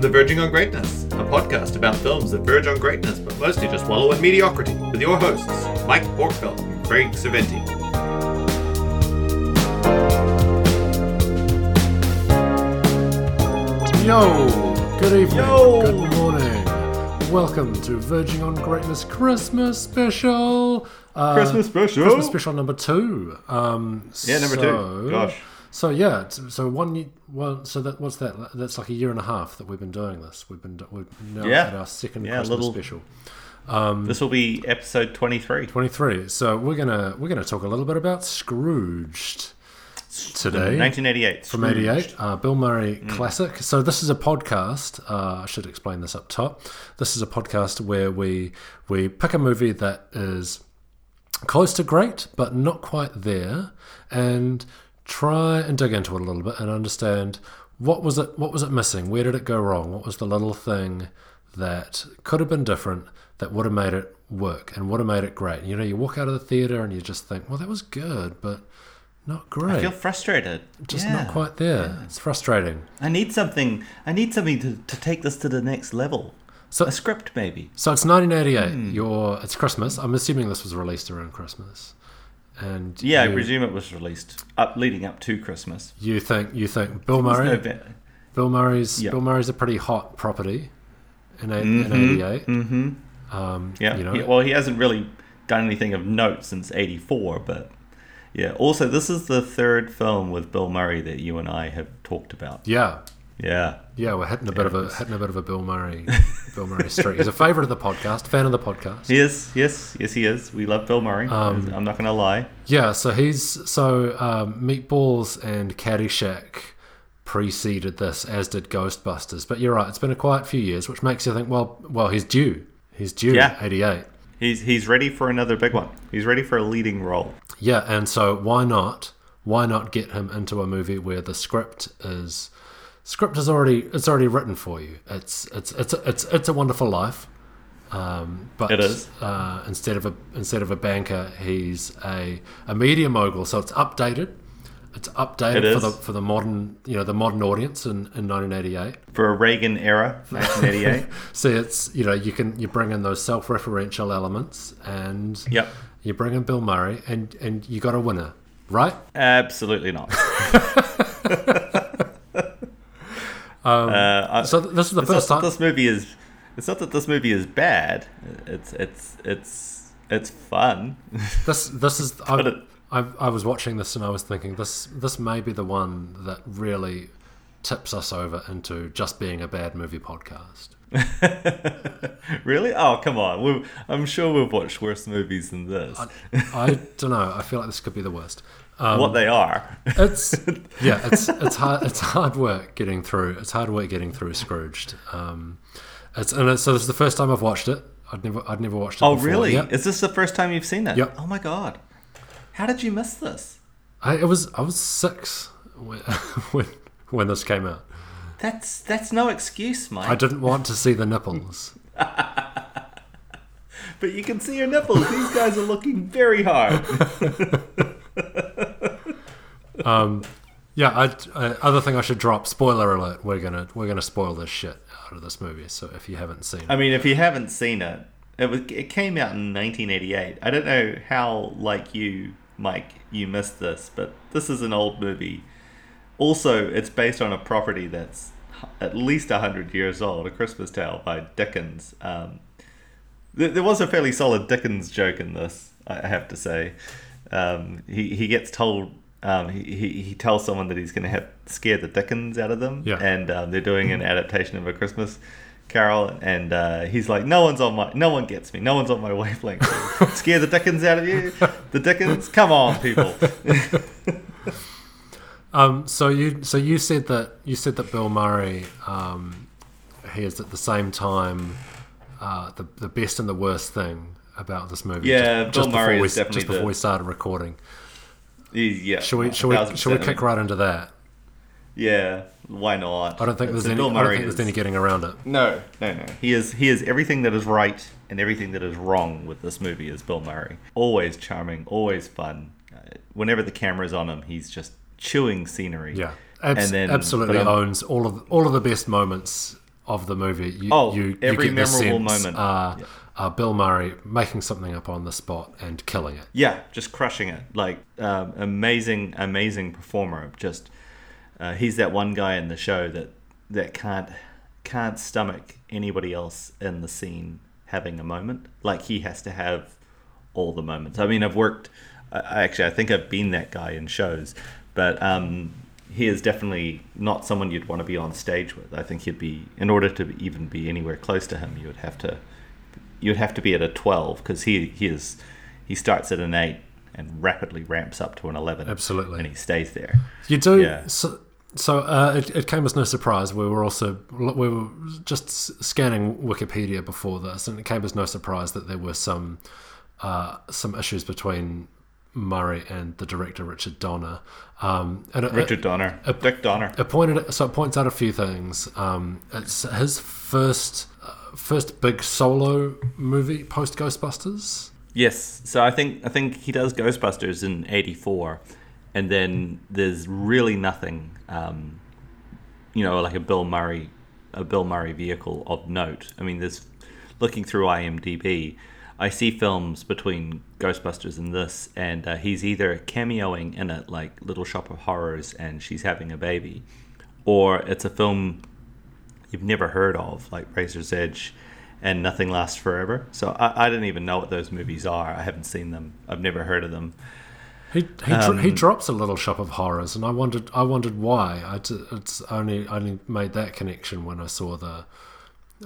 Welcome to Verging on Greatness, a podcast about films that verge on greatness but mostly just wallow in mediocrity, with your hosts, Mike Borkfeld and Craig Saventi. Yo, good evening, Yo. good morning. Welcome to Verging on Greatness Christmas special. Uh, Christmas special. Christmas special number two. Um, Yeah, number so, two. Gosh. So yeah, so one, well, so that what's that? That's like a year and a half that we've been doing this. We've been we're now Yeah. at our second Yeah, Christmas little- special. This will be episode 23. 23. So we're gonna we're gonna talk a little bit about Scrooged today. 1988. from 88, uh, Bill Murray classic. So this is a podcast. Uh, I should explain this up top. This is a podcast where we we pick a movie that is close to great, but not quite there, and try and dig into it a little bit and understand what was it what was it missing? Where did it go wrong? What was the little thing that could have been different that would have made it work and would have made it great? You know, you walk out of the theater and you just think, well, that was good, but not great I feel frustrated. just Yeah. not quite there. It's frustrating. I need something. I need something to, to take this to the next level. So- a script, maybe. So it's 1988. Hmm. You're it's Christmas. I'm assuming this was released around Christmas. And Yeah, you, I presume it was released up leading up to Christmas. you think you think Bill Murray. no be- Bill Murray's Yeah. Bill Murray's a pretty hot property in, eight, in 88. Mhm. Um, Yeah. you know, yeah, Well, he hasn't really done anything of note since '84, but yeah. Also, this is the third film with Bill Murray that you and I have talked about. yeah, Yeah. Yeah. We're hitting a bit of a hitting a bit of a Bill Murray Bill Murray streak. He's a favorite of the podcast, fan of the podcast. He is. Yes. Yes, he is. We love Bill Murray. Um, I'm not going to lie. Yeah, so he's so um, Meatballs and Caddyshack preceded this, as did Ghostbusters. But you're right; it's been a quiet few years, which makes you think, well, well, he's due. He's due. Yeah. '88. He's he's ready for another big one. He's ready for a leading role. Yeah, and so why not? Why not get him into a movie where the script is script is already it's already written for you. It's it's it's a, it's it's a Wonderful Life. Um, but It is. Uh, instead of a instead of a banker, he's a a media mogul. So it's updated. It's updated It for the for the modern you know the modern audience in, in 1988. For a Reagan era, 1988. So it's you know you can you bring in those self-referential elements and yep. you bring in Bill Murray and and you got a winner, right? Absolutely not. uh, So th- this is the first time. this movie is. It's not that this movie is bad. It's it's it's it's fun. This this is I, I I was watching this and I was thinking this this may be the one that really tips us over into just being a bad movie podcast. really? Oh come on! we I'm sure we've watched worse movies than this. I don't know. I feel like this could be the worst. Um, what they are. It's yeah. It's it's hard. It's hard work getting through. It's hard work getting through Scrooged. Um, it's and it's, so this is the first time I've watched it. I'd never I'd never watched it. Oh before. really? Yeah. Is this the first time you've seen it? Yep. Oh my god! How did you miss this? I, it was I was six when when, when this came out. That's that's no excuse, Mike. I didn't want to see the nipples. But you can see your nipples. These guys are looking very hard. Yeah, I, uh, other thing I should drop. Spoiler alert: we're gonna we're gonna spoil this shit out of this movie. So if you haven't seen I mean, if you haven't seen it, it was it came out in 1988. I don't know how, like you, Mike, you missed this, but this is an old movie. Also, it's based on a property that's at least hundred years old, A Christmas Tale by Dickens. Um, there, there was a fairly solid Dickens joke in this, I have to say. Um, he he gets told. Um, he, he, he tells someone that he's going to scare the Dickens out of them, Yeah. and um, they're doing an adaptation of a Christmas Carol, and uh, he's like, "No one's on my, no one gets me, no one's on my wavelength. Scare the Dickens out of you, the Dickens. Come on, people." um, so you so you said that you said that Bill Murray, um, he is at the same time uh, the the best and the worst thing about this movie. Yeah, just, Bill just Murray before we, just before the- we started recording. Yeah, Shall we shall we shall we kick right into that? Yeah, why not? I don't think It's there's any. I don't think there's any getting around it. No, no, no. He is he is everything that is right and everything that is wrong with this movie is Bill Murray. Always charming, always fun. Uh, whenever the camera's on him, he's just chewing scenery. Yeah, Abs- And then- absolutely owns all of all of the best moments of the movie, you, Oh, you, every you memorable sense, moment. Uh, Yeah. Uh, Bill Murray making something up on the spot and killing it. Yeah, just crushing it. Like um, amazing, amazing performer. Just uh, he's that one guy in the show that that can't can't stomach anybody else in the scene having a moment. Like he has to have all the moments. I mean, I've worked. I actually, I think I've been that guy in shows, but um, he is definitely not someone you'd want to be on stage with. I think he'd be, in order to even be anywhere close to him, you would have to, you'd have to be at a twelve because he he is, he starts at an eight and rapidly ramps up to an eleven. Absolutely. and he stays there. You do. Yeah. So, so uh, it, it came as no surprise. We were also we were just scanning Wikipedia before this, and it came as no surprise that there were some uh, some issues between Murray and the director Richard Donner. Um, and it, Richard Donner, Dick Donner. it pointed so it points out a few things. Um, it's his first first big solo movie post Ghostbusters. Yes, so I think I think he does Ghostbusters in '84, and then there's really nothing, um, you know, like a Bill Murray, a Bill Murray vehicle of note. I mean, there's looking through IMDb, I see films between Ghostbusters and this, and uh, he's either cameoing in it, like Little Shop of Horrors, and she's having a baby, or it's a film you've never heard of, like Razor's Edge and Nothing Lasts Forever. So I, I didn't even know what those movies are. I haven't seen them. I've never heard of them. He he, dro- he Um, drops a little shop of horrors, and I wondered I wondered why. I t- it's only only made that connection when I saw the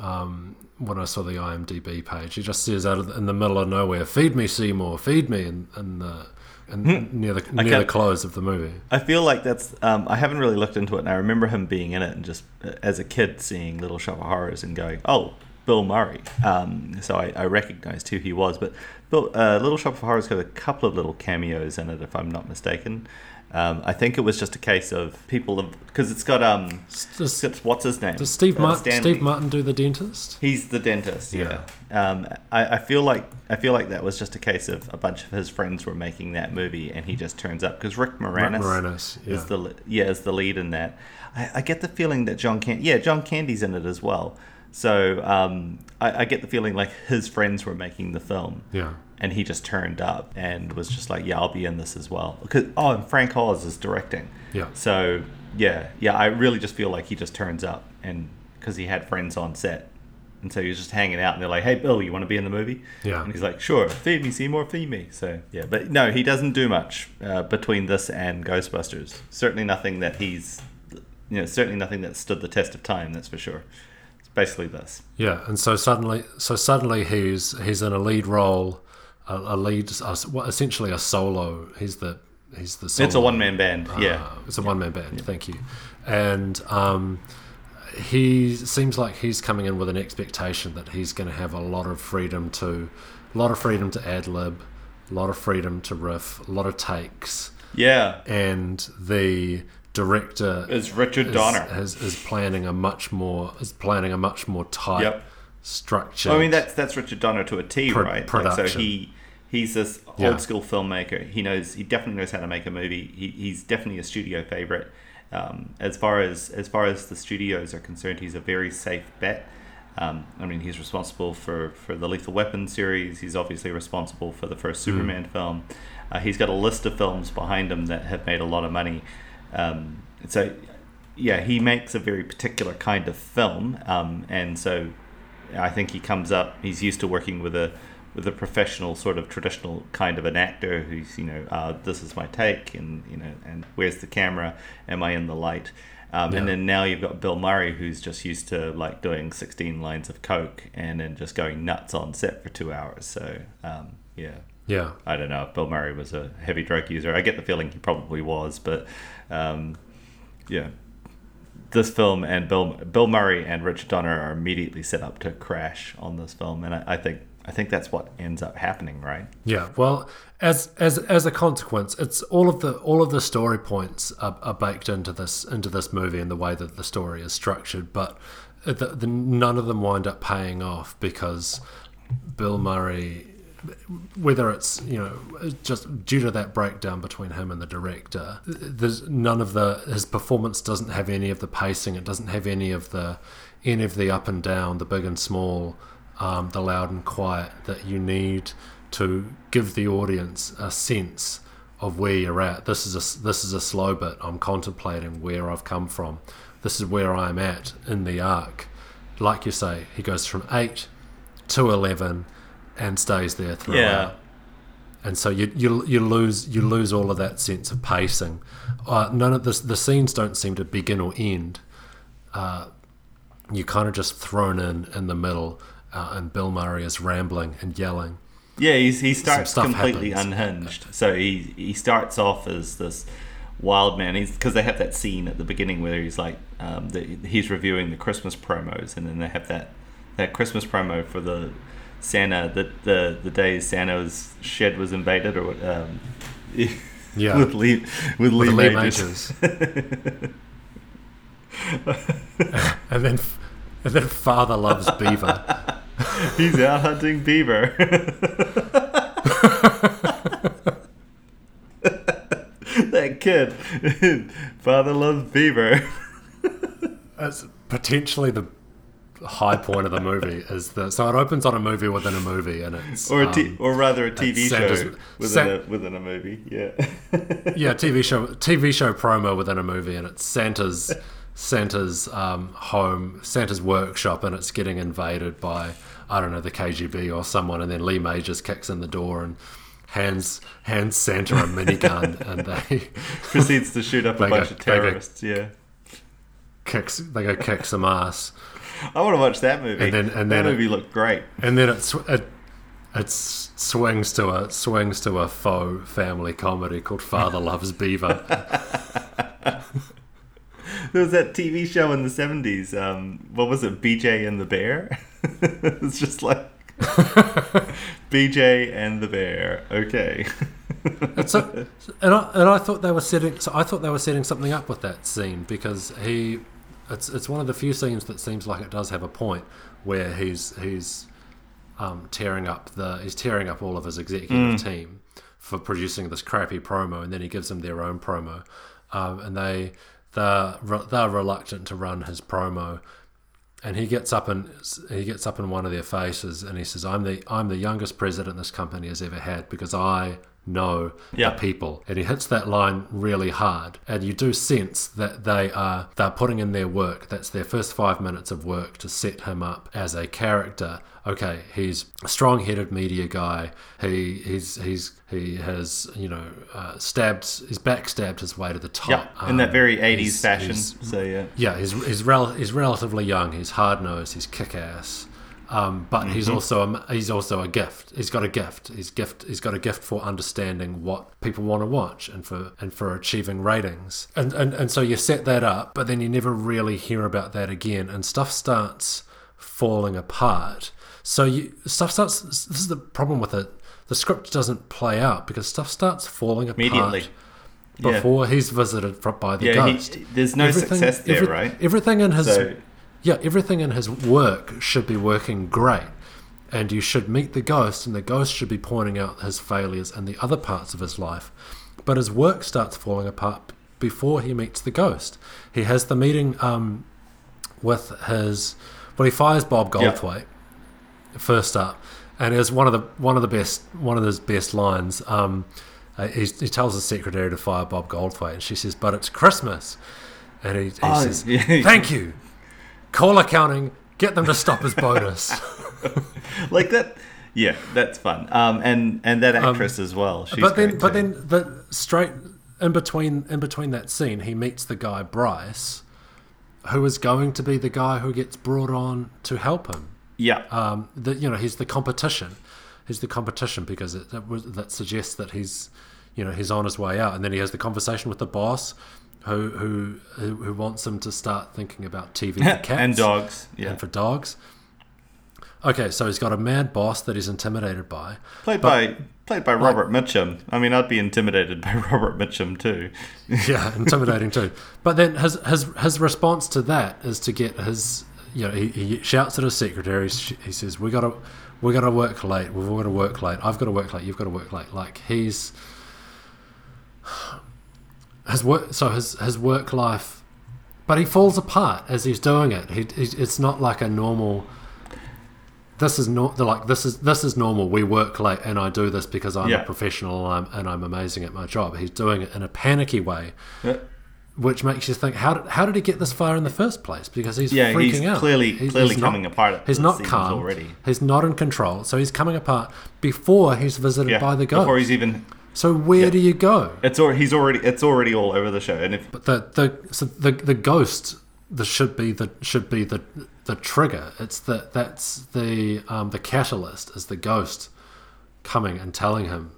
um, when I saw the IMDb page. He just says out of the, in the middle of nowhere, "Feed me, Seymour, feed me," and, in the near the near the close of the movie. I feel like that's. Um, I haven't really looked into it, and I remember him being in it, and just uh, as a kid seeing Little Shop of Horrors and going, "Oh, Bill Murray." Um, so I, I recognized who he was. But Bill, uh, Little Shop of Horrors got a couple of little cameos in it, if I'm not mistaken. Um, I think it was just a case of people of because it's got um, Does, it's what's his name? does Steve Uh, Martin Steve Martin do the dentist? He's the dentist. Yeah. Um, I, I feel like I feel like that was just a case of a bunch of his friends were making that movie, and he just turns up because Rick Moranis, Moranis, yeah. is the yeah is the lead in that. I, I get the feeling that John Can yeah John Candy's in it as well. So um, I, I get the feeling like his friends were making the film. Yeah. And he just turned up and was just like, "Yeah, I'll be in this as well." Because oh, and Frank Oz is directing. Yeah. So yeah, yeah, I really just feel like he just turns up and because he had friends on set, and so he was just hanging out, and they're like, "Hey, Bill, you want to be in the movie?" Yeah. And he's like, "Sure, feed me, Seymour, feed me." So yeah, but no, he doesn't do much uh, between this and Ghostbusters. Certainly nothing that he's, you know, certainly nothing that stood the test of time. That's for sure. Basically this. Yeah, and so suddenly, so suddenly he's he's in a lead role, a, a lead, a, essentially a solo. He's the he's the. Solo, It's a one man band. yeah. Uh, it's a one man band. Thank you, and um, he seems like he's coming in with an expectation that he's going to have a lot of freedom to, a lot of freedom to ad lib, a lot of freedom to riff, a lot of takes, Yeah. and the director is Richard Donner. is, is planning a much more is planning a much more tight Yep. structure. I mean, that's that's Richard Donner to a T, Pro- right? Like, so he he's this Yeah. old school filmmaker. He knows he definitely knows how to make a movie. He, he's definitely a studio favorite. Um, as far as as far as the studios are concerned, he's a very safe bet. Um, I mean, he's responsible for, for the Lethal Weapon series. He's obviously responsible for the first Superman film. Uh, he's got a list of films behind him that have made a lot of money. Um, so, yeah, he makes a very particular kind of film, um, and so I think he comes up. He's used to working with a with a professional sort of traditional kind of an actor who's you know uh, this is my take and you know and where's the camera? Am I in the light? Um, And then now you've got Bill Murray who's just used to like doing 16 lines of coke and then just going nuts on set for two hours. So um, yeah. yeah, I don't know if Bill Murray was a heavy drug user. I get the feeling he probably was, but um, yeah, this film and Bill Bill Murray and Richard Donner are immediately set up to crash on this film, and I, I think I think that's what ends up happening, right? yeah. Well, as as as a consequence, it's all of the all of the story points are, are baked into this into this movie and the way that the story is structured, but the, the, none of them wind up paying off because Bill Murray. Whether it's you know just due to that breakdown between him and the director, there's none of the his performance doesn't have any of the pacing. It doesn't have any of the any of the up and down, the big and small, um, the loud and quiet. That you need to give the audience a sense of where you're at. This is a this is a slow bit. I'm contemplating where I've come from. This is where I'm at in the arc. Like you say, he goes from eight to eleven and stays there throughout. Yeah. And so you, you you lose you lose all of that sense of pacing. Uh, none of this the scenes don't seem to begin or end. Uh, you kind of just thrown in in the middle, uh, and Bill Murray is rambling and yelling. Yeah, he's, he starts completely happens. unhinged. So he he starts off as this wild man. He's because they have that scene at the beginning where he's like, um, the, he's reviewing the Christmas promos, and then they have that that Christmas promo for the Santa the the the day Santa's shed was invaded, or um, Yeah. with Lee with Lee, Lee Majors. and then and then father loves beaver. He's out hunting beaver. that kid, father loves beaver. That's potentially the high point of the movie. Is the so it opens on a movie within a movie, and it's or a t- um, or rather a TV show within San- a within a movie. Yeah. yeah, TV show TV show promo within a movie, and it's Santa's Santa's um, home, Santa's workshop, and it's getting invaded by I don't know the KGB or someone, and then Lee Majors kicks in the door and hands hands Santa a minigun, and they Proceeds to shoot up a They go- bunch of they go- terrorists. Yeah. kicks they go kick some ass, I want to watch that movie. And then- and that then it- movie looked great. and then it's it. It swings to a swings to a faux family comedy called Father Loves Beaver. There was that TV show in the seventies. Um, what was it? BJ and the Bear. it's just like BJ and the Bear. Okay. so, and I and I thought they were setting. So I thought they were setting something up with that scene because he, it's it's one of the few scenes that seems like it does have a point where he's he's um, tearing up the he's tearing up all of his executive team for producing this crappy promo, and then he gives them their own promo, um, and they they're they're reluctant to run his promo. And he gets up and he gets up in one of their faces, and he says, "I'm the I'm the youngest president this company has ever had because I know Yeah. the people." And he hits that line really hard, and you do sense that they are they're putting in their work. That's their first five minutes of work to set him up as a character. Okay, he's a strong-headed media guy. He he's he's he has you know uh, stabbed he's backstabbed his way to the top. yeah. In that Um, very eighties he's- fashion. he's- so yeah. yeah, he's he's, rel- he's relatively young. He's hard nosed. He's kick ass. Um, but he's Mm-hmm. also a, he's also a gift. He's got a gift. He's gift. He's got a gift for understanding what people want to watch and for and for achieving ratings. And, and and so you set that up, but then you never really hear about that again, and stuff starts falling apart. So you stuff starts. This is the problem with it. The script doesn't play out because stuff starts falling apart Immediately. Yeah. before he's visited by the Yeah. ghost. He, there's no Everything- success there, every- right? Everything in his So yeah, everything in his work should be working great, and you should meet the ghost, and the ghost should be pointing out his failures and the other parts of his life. But his work starts falling apart before he meets the ghost. He has the meeting um, with his well, he fires Bob Yeah. Goldthwait first up, and it's one of the one of the best one of his best lines. Um, uh, he, he tells his secretary to fire Bob Goldthwait, and she says, "But it's Christmas," and he, he Oh, says, yeah. "Thank you. Call accounting. Get them to stop as bonus." like that. Yeah, that's fun. Um, and and that actress as well. She's but then, but too. then, the straight in between in between that scene, he meets the guy Bryce, who is going to be the guy who gets brought on to help him. yeah, um, that you know he's the competition. He's the competition because it, that, was, that suggests that he's you know he's on his way out, and then he has the conversation with the boss, who who who, wants him to start thinking about TV for cats and dogs. Yeah, and for dogs. Okay, so he's got a mad boss that he's intimidated by. played by played by Robert Mitchum. I mean, I'd be intimidated by Robert Mitchum too. yeah, intimidating too. But then his his his response to that is to get his you know he, he shouts at his secretary. He says, "We got to we got to work late. We've all got to work late. I've got to work late. You've got to work late." Like he's his work. So his his work life but he falls apart as he's doing it. He, he it's not like a normal. This is not like this is this is normal. We work late, and I do this because I'm Yeah. a professional and I'm, and I'm amazing at my job. He's doing it in a panicky way, Yeah. which makes you think how did, how did he get this far in the first place? Because he's Yeah, freaking he's out. clearly- He's- clearly he's not- coming apart at He's not calm already. He's not in control. So he's coming apart before he's visited Yeah, by the ghost. before he's even. So where do you go? It's or he's already. It's already all over the show, and if But the the so the the ghost the should be the should be the the trigger. It's the that's the um the catalyst is the ghost coming and telling him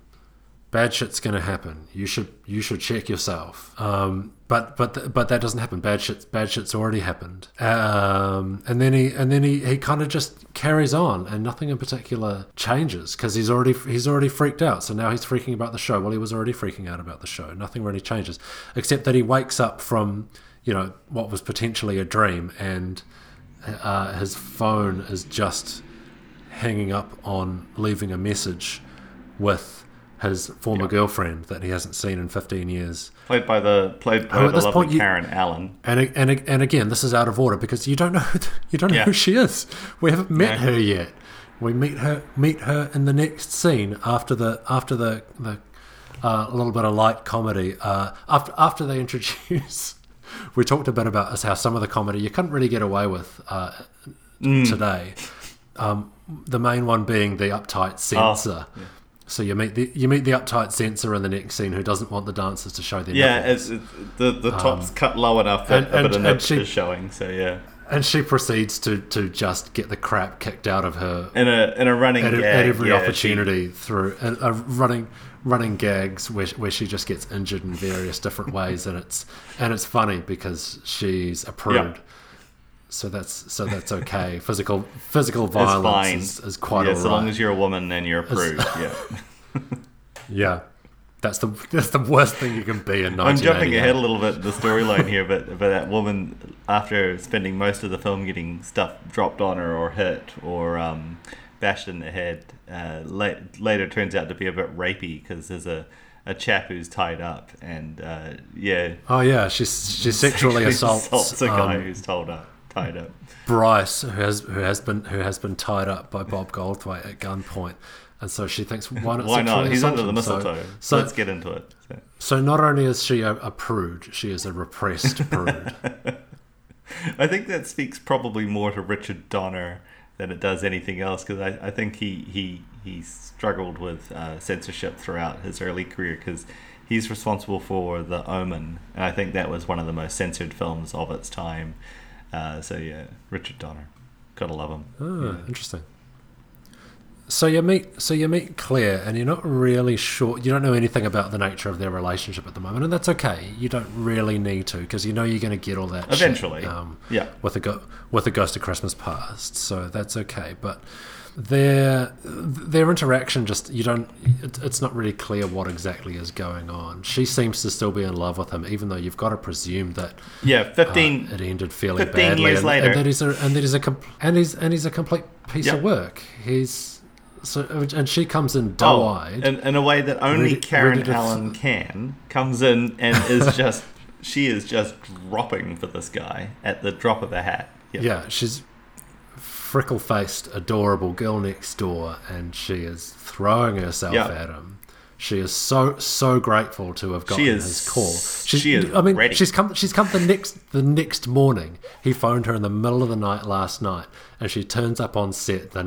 bad shit's gonna happen. You should you should check yourself. Um, but but but that doesn't happen. Bad shit's bad shit's already happened. Um, and then he and then he, he kind of just carries on, and nothing in particular changes because he's already he's already freaked out. So now he's freaking about the show. Well, he was already freaking out about the show. Nothing really changes, except that he wakes up from you know what was potentially a dream, and uh, his phone is just hanging up on leaving a message with his former girlfriend that he hasn't seen in 15 years. played by the played by Oh, at the this point you- Karen Allen. And and and again, this is out of order because you don't know you don't know Yeah. who she is. We haven't met No. her yet. We meet her meet her in the next scene after the after the the uh, little bit of light comedy. Uh, after after they introduce, we talked a bit about how some of the comedy you couldn't really get away with uh, Mm. today. Um, the main one being the uptight censor. Oh, So you meet the you meet the uptight censor in the next scene who doesn't want the dancers to show their Yeah, nipples. it's, it's the the top's cut low enough that Um, and- a bit of nip she- is showing. So yeah, and she proceeds to to just get the crap kicked out of her in a in a running at, gag, at every yeah, opportunity through a, a running running gags where, where she just gets injured in various different ways and it's and it's funny because she's a prude so that's so that's okay physical physical She, violence is, is quite yeah, all so long right. as you're a woman then you're approved. yeah, yeah that's the that's the worst thing you can be in I'm jumping 1988. ahead a little bit in the storyline here, but but that woman after spending most of the film getting stuff dropped on her or hit or um, bashed in the head, uh, la- later turns out to be a bit rapey because there's a a chap who's tied up and uh, yeah, oh yeah she's she sexually assaults, a guy um, who's told up, tied up. Bryce, who has who has been who has been tied up by Bob Goldthwait at gunpoint, and so she thinks, why not? Why not? He's under the him? So- mistletoe. So, Let's get into it. So. so not only is she a, a prude, she is a repressed prude. I think that speaks probably more to Richard Donner than it does anything else because I, I think he, he, he struggled with uh, censorship throughout his early career because he's responsible for The Omen, and I think that was one of the most censored films of its time. Uh, so, yeah, Richard Donner. Gotta love him. Oh, interesting. So you meet so you meet Claire, and you're not really sure. You don't know anything about the nature of their relationship at the moment, and that's okay. You don't really need to because you know you're going to get all that shit, Eventually. um, Yeah. with a go- with a Ghost of Christmas Past. So that's okay. But their their interaction just you don't. It, it's not really clear what exactly is going on. She seems to still be in love with him, even though you've got to presume that Yeah, uh, 15. it ended fairly 15 badly, years and, later. and that he's a and that he's a com- and he's and he's a complete piece Yep. of work. He's so and she comes in Oh, doe-eyed. in, in a way that only Ready- Karen ready to th- Allen can, comes in and is just, she is just dropping for this guy at the drop of a hat. Yep. yeah, she's freckle-faced, adorable girl next door, and she is throwing herself Yeah. at him. She is so so grateful to have gotten is- his call. she is I mean, ready. she's come. She's come the next the next morning. He phoned her in the middle of the night last night, and she turns up on set the Oh,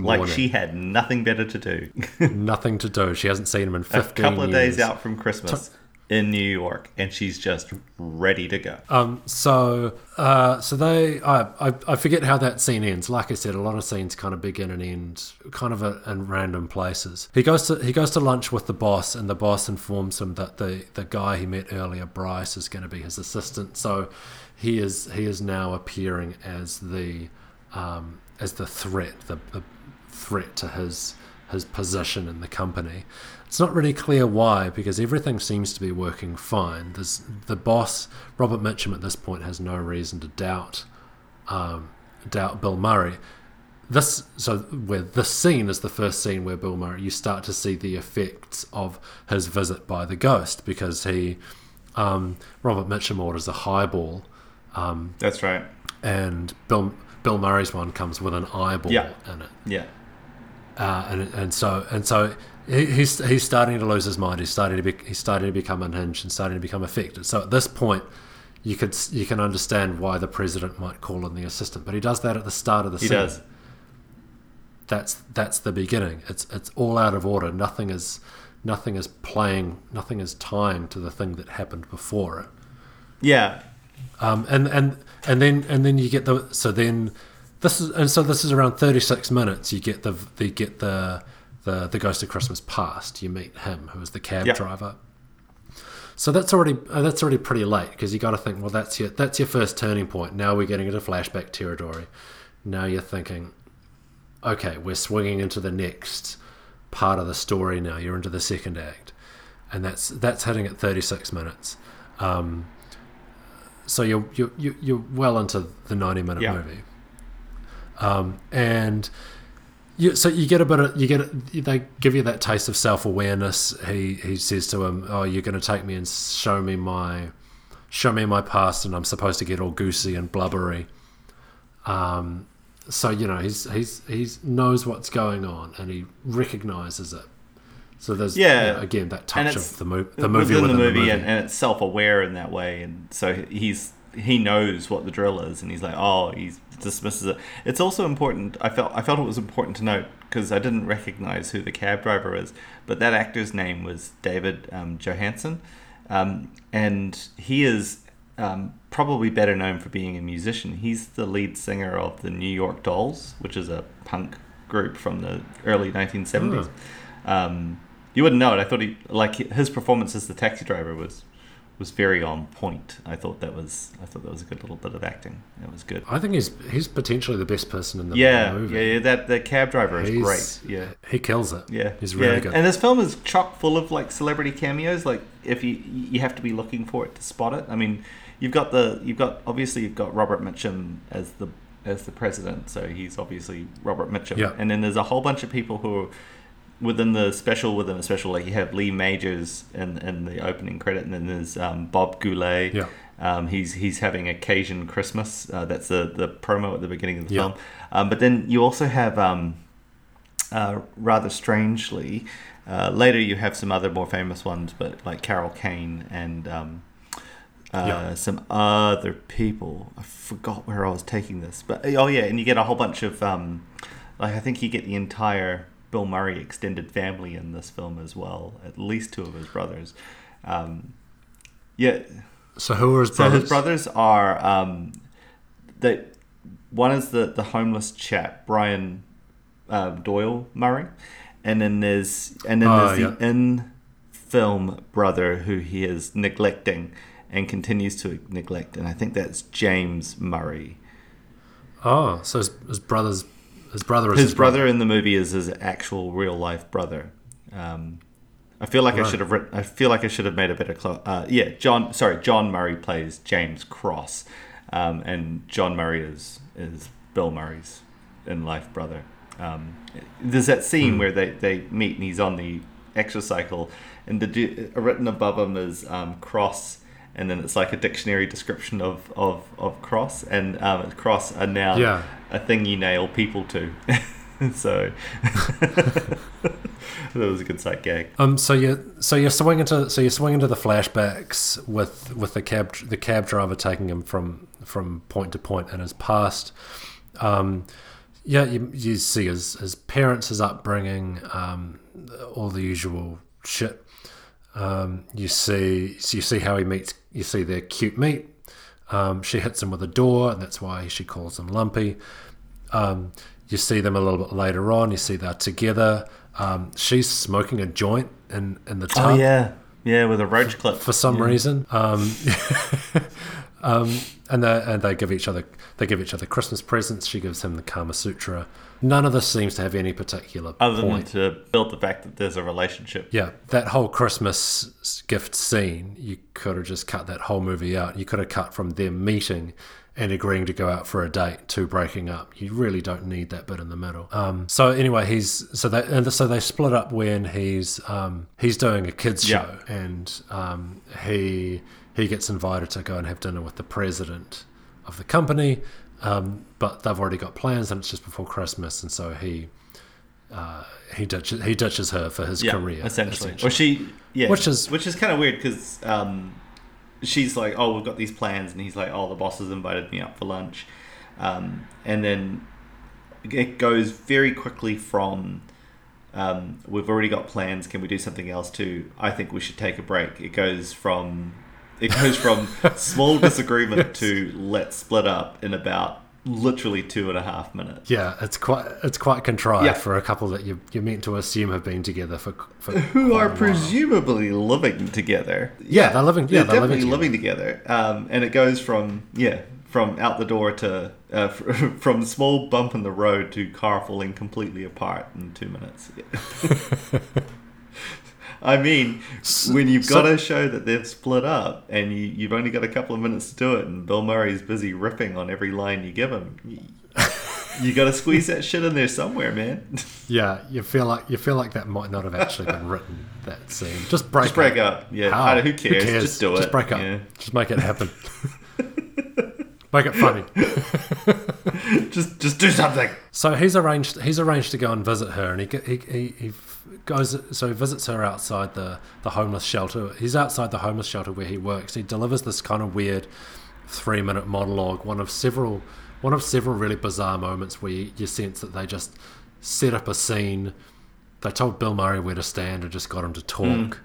morning. like she had nothing better to do. Nothing to do. She hasn't seen him in fifteen. a couple of years. days out from Christmas in New York, and she's just ready to go. Um, so, uh, so they, I, I, I forget how that scene ends. Like I said, a lot of scenes kind of begin and end, kind of a, in random places. He goes to he goes to lunch with the boss, and the boss informs him that the the guy he met earlier, Bryce, is going to be his assistant. So, he is he is now appearing as the um, as the threat, the, the threat to his his position in the company. It's not really clear why, because everything seems to be working fine. There's the boss, Robert Mitchum, at this point has no reason to doubt um, doubt Bill Murray. This so where this scene is the first scene where Bill Murray you start to see the effects of his visit by the ghost because he um, Robert Mitchum orders a highball Um, That's right. and Bill Bill Murray's one comes with an eyeball Yeah. in it, Yeah. uh, and and so and so he, he's he's starting to lose his mind. He's starting to be he's starting to become unhinged and starting to become affected. So at this point, you could you can understand why the president might call in the assistant, but he does that at the start of the He scene. does. That's that's the beginning. It's it's all out of order. Nothing is nothing is playing. Nothing is tying to the thing that happened before it. Yeah. Um, and and and then and then you get the so then this is and so this is around thirty six minutes. You get the the get the the the Ghost of Christmas Past. You meet him, who is the cab driver. So that's already uh, that's already pretty late because you got to think. Well, that's your that's your first turning point. Now we're getting into flashback territory. Now you're thinking, okay, we're swinging into the next part of the story. Now you're into the second act, and that's that's hitting at thirty six minutes. Um, so you're you're you're you're well into the ninety minute Yeah. movie, um, and you so you get a bit of you get they give you that taste of self awareness. He he says to him, "Oh, you're going to take me and show me my show me my past, and I'm supposed to get all goosey and blubbery." Um, so you know he's he's he's knows what's going on and he recognizes it. So there's Yeah. you know, again that touch of the, mo- the movie within within the movie, movie. And, and it's self-aware in that way, and so he's he knows what the drill is, and he's like, oh, he dismisses it. It's also important. I felt I felt it was important to note because I didn't recognize who the cab driver is, but that actor's name was David um, Johansen, um, and he is um, probably better known for being a musician. He's the lead singer of the New York Dolls, which is a punk group from the early 1970s. Um, you wouldn't know it. I thought he like his performance as the taxi driver was was very on point. I thought that was I thought that was a good little bit of acting. It was good. I think he's he's potentially the best person in the Yeah, movie. yeah, yeah. That the cab driver is He's- great. Yeah. he kills it. Yeah, he's really yeah. good. And this film is chock full of like celebrity cameos. Like if you you have to be looking for it to spot it. I mean, you've got the you've got obviously you've got Robert Mitchum as the as the president, so he's obviously Robert Mitchum. Yeah. And then there's a whole bunch of people who are within the special within a special. Like you have Lee Majors in in the opening credit, and then there's um, Bob Goulet. Yeah. Um, he's he's having a Cajun Christmas. Uh, that's the the promo at the beginning of the Yeah. film. Um, but then you also have um, uh, rather strangely. Uh, later, you have some other more famous ones, but like Carol Kane and um, uh, Yeah. some other people. I forgot where I was taking this, but oh yeah, and you get a whole bunch of um, like I think you get the entire Bill Murray extended family in this film as well. At least two of his brothers. Um, yeah, So who are his brothers? so his brothers are um, they one is the the homeless chap Brian uh, Doyle Murray, and then there's and then Oh, there's the in film brother who he is neglecting and continues to neglect, and I think that's James Murray. Oh, so his, his brother's his brother is His brother in the movie is his actual real life brother. Um, I feel like I should have written. I feel like I should have made a better. Clo- uh, yeah, John. Sorry, John Murray plays James Cross, um, and John Murray is is Bill Murray's in life brother. Um, there's that scene where they, they meet and he's on the exercycle, and the du- written above him is um, Cross, and then it's like a dictionary description of of, of Cross, and um, Cross a noun, Yeah. A thing you nail people to. so that was a good sight gag. Um, so you so you're swinging into so you're swinging to the flashbacks with with the cab the cab driver taking him from from point to point in his past. Um, yeah, you, you see his his parents, his upbringing, um, all the usual shit. Um, you see so you see how he meets. You see their cute meet. Um, she hits him with a door, and that's why she calls him Lumpy. Um, you see them a little bit later on. You see they're together. Um, she's smoking a joint in, in the tub Oh yeah, yeah, with a roach clip for some reason. Um, um, and they and they give each other they give each other Christmas presents. She gives him the Kama Sutra. None of this seems to have any particular other than to build the fact that there's a relationship. Yeah, that whole Christmas gift scene, you could have just cut that whole movie out. You could have cut from them meeting and agreeing to go out for a date to breaking up. You really don't need that bit in the middle. Um, so anyway, he's so they and so they split up when he's um, he's doing a kids Yeah. show and um, he he gets invited to go and have dinner with the president of the company, um, but they've already got plans, and it's just before Christmas, and so he uh, he ditches he ditches her for his yeah, career essentially. Or she, yeah, Which is- which is kind of weird because um, she's like, "Oh, we've got these plans," and he's like, "Oh, the boss has invited me up for lunch," um, and then it goes very quickly from. Um, we've already got plans. Can we do something else too? I think we should take a break. It goes from it goes from small disagreement to let's split up in about literally two and a half minutes. Yeah, it's quite it's quite contrived Yeah. for a couple that you you're meant to assume have been together for for who are presumably living together. Yeah, they're living- yeah, they're living definitely living together. Um, and it goes from yeah, from out the door to uh, from small bump in the road to car falling completely apart in two minutes. I mean, when you've so- got to show that they've split up and you, you've only got a couple of minutes to do it, and Bill Murray's busy ripping on every line you give him, you, you got to squeeze that shit in there somewhere, man. Yeah, you feel like you feel like that might not have actually been written that scene. Just break Just break up. up. Yeah, How? I don't- who, cares? Just do it. Just break up. Yeah. Just make it happen. make it funny. Just just do something. So he's arranged. He's arranged to go and visit her, and he he he, he goes. So he visits her outside the the homeless shelter. He's outside the homeless shelter where he works. He delivers this kind of weird three minute monologue. One of several. One of several really bizarre moments where you, you sense that they just set up a scene. They told Bill Murray where to stand and just got him to talk. Hmm.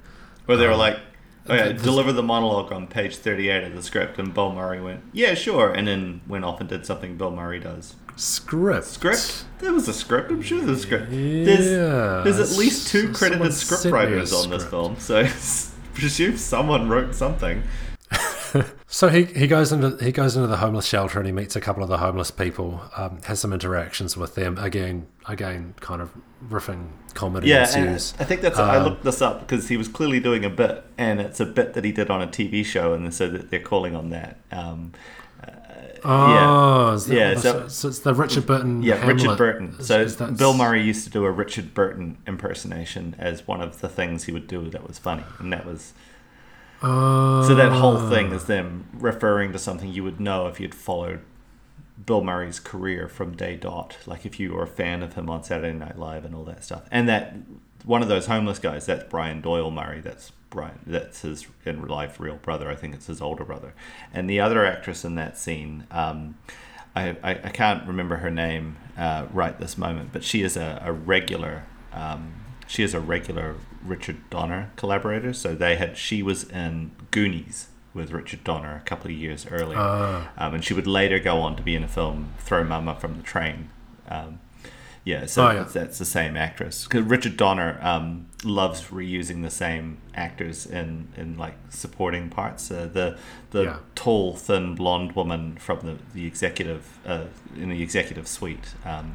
Where they were um, like, oh yeah, th- deliver the monologue on page 38 of the script. And Bill Murray went, yeah, sure. And then went off and did something Bill Murray does. Script. Script? There was a script. I'm sure there's a script. Yeah. There's, there's at least two credited someone script sent me a writers on this film. So presume someone wrote something. So he, he goes into he goes into the homeless shelter and he meets a couple of the homeless people, um, has some interactions with them. Again, again, kind of riffing comedy Yeah, and ensues. I think that's. I Um, looked this up because he was clearly doing a bit, and it's a bit that he did on a TV show, and so that they're calling on that. Um, Oh, is that Yeah, so- so it's the Richard Burton. Yeah, Richard Burton. So is that- Bill Murray used to do a Richard Burton impersonation as one of the things he would do that was funny, and that was Oh, so that whole ah. thing is them referring to something you would know if you'd followed Bill Murray's career from day dot. Like if you were a fan of him on Saturday Night Live and all that stuff, and that one of those homeless guys, that's Brian Doyle Murray. That's Brian. That's his in real life real brother. I think it's his older brother. And the other actress in that scene. Um, I, I, I can't remember her name uh, right this moment, but she is a, a regular. Um, she is a regular Richard Donner collaborator. So they had. She was in Goonies with Richard Donner a couple of years earlier, Ah. um, and she would later go on to be in a film "Throw Mama from the Train." Um, yeah, so Oh, yeah. that's- the same actress. Because Richard Donner um, loves reusing the same actors in, in like supporting parts. Uh, the the Yeah. tall, thin, blonde woman from the the executive uh, in the executive suite, um,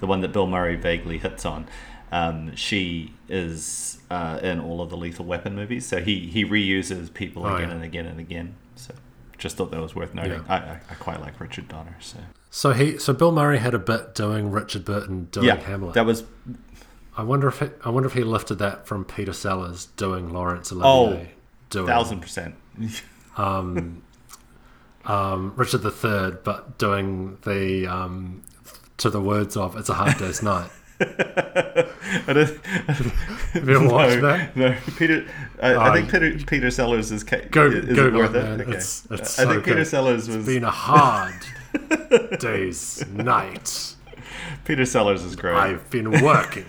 the one that Bill Murray vaguely hits on. Um, she is uh, in all of the Lethal Weapon movies, so he he reuses people Oh, again yeah. and again and again. So just thought that was worth noting. I, I, I quite like Richard Donner. So So he so Bill Murray had a bit doing Richard Burton doing yeah, Hamlet. that was I wonder if he, I wonder if he lifted that from Peter Sellers doing Laurence Olivier. doing thousand percent. um, um, Richard III, but doing the um, to the words of "It's a hard day's night." I don't, Have you ever watched that? No, Peter. I, I Oh, think Peter Peter Sellers is. Go- is it Google it, it? man. Okay. It's- it's I so think Peter good. Sellers was. Been a hard day's night. Peter Sellers is great. I've been working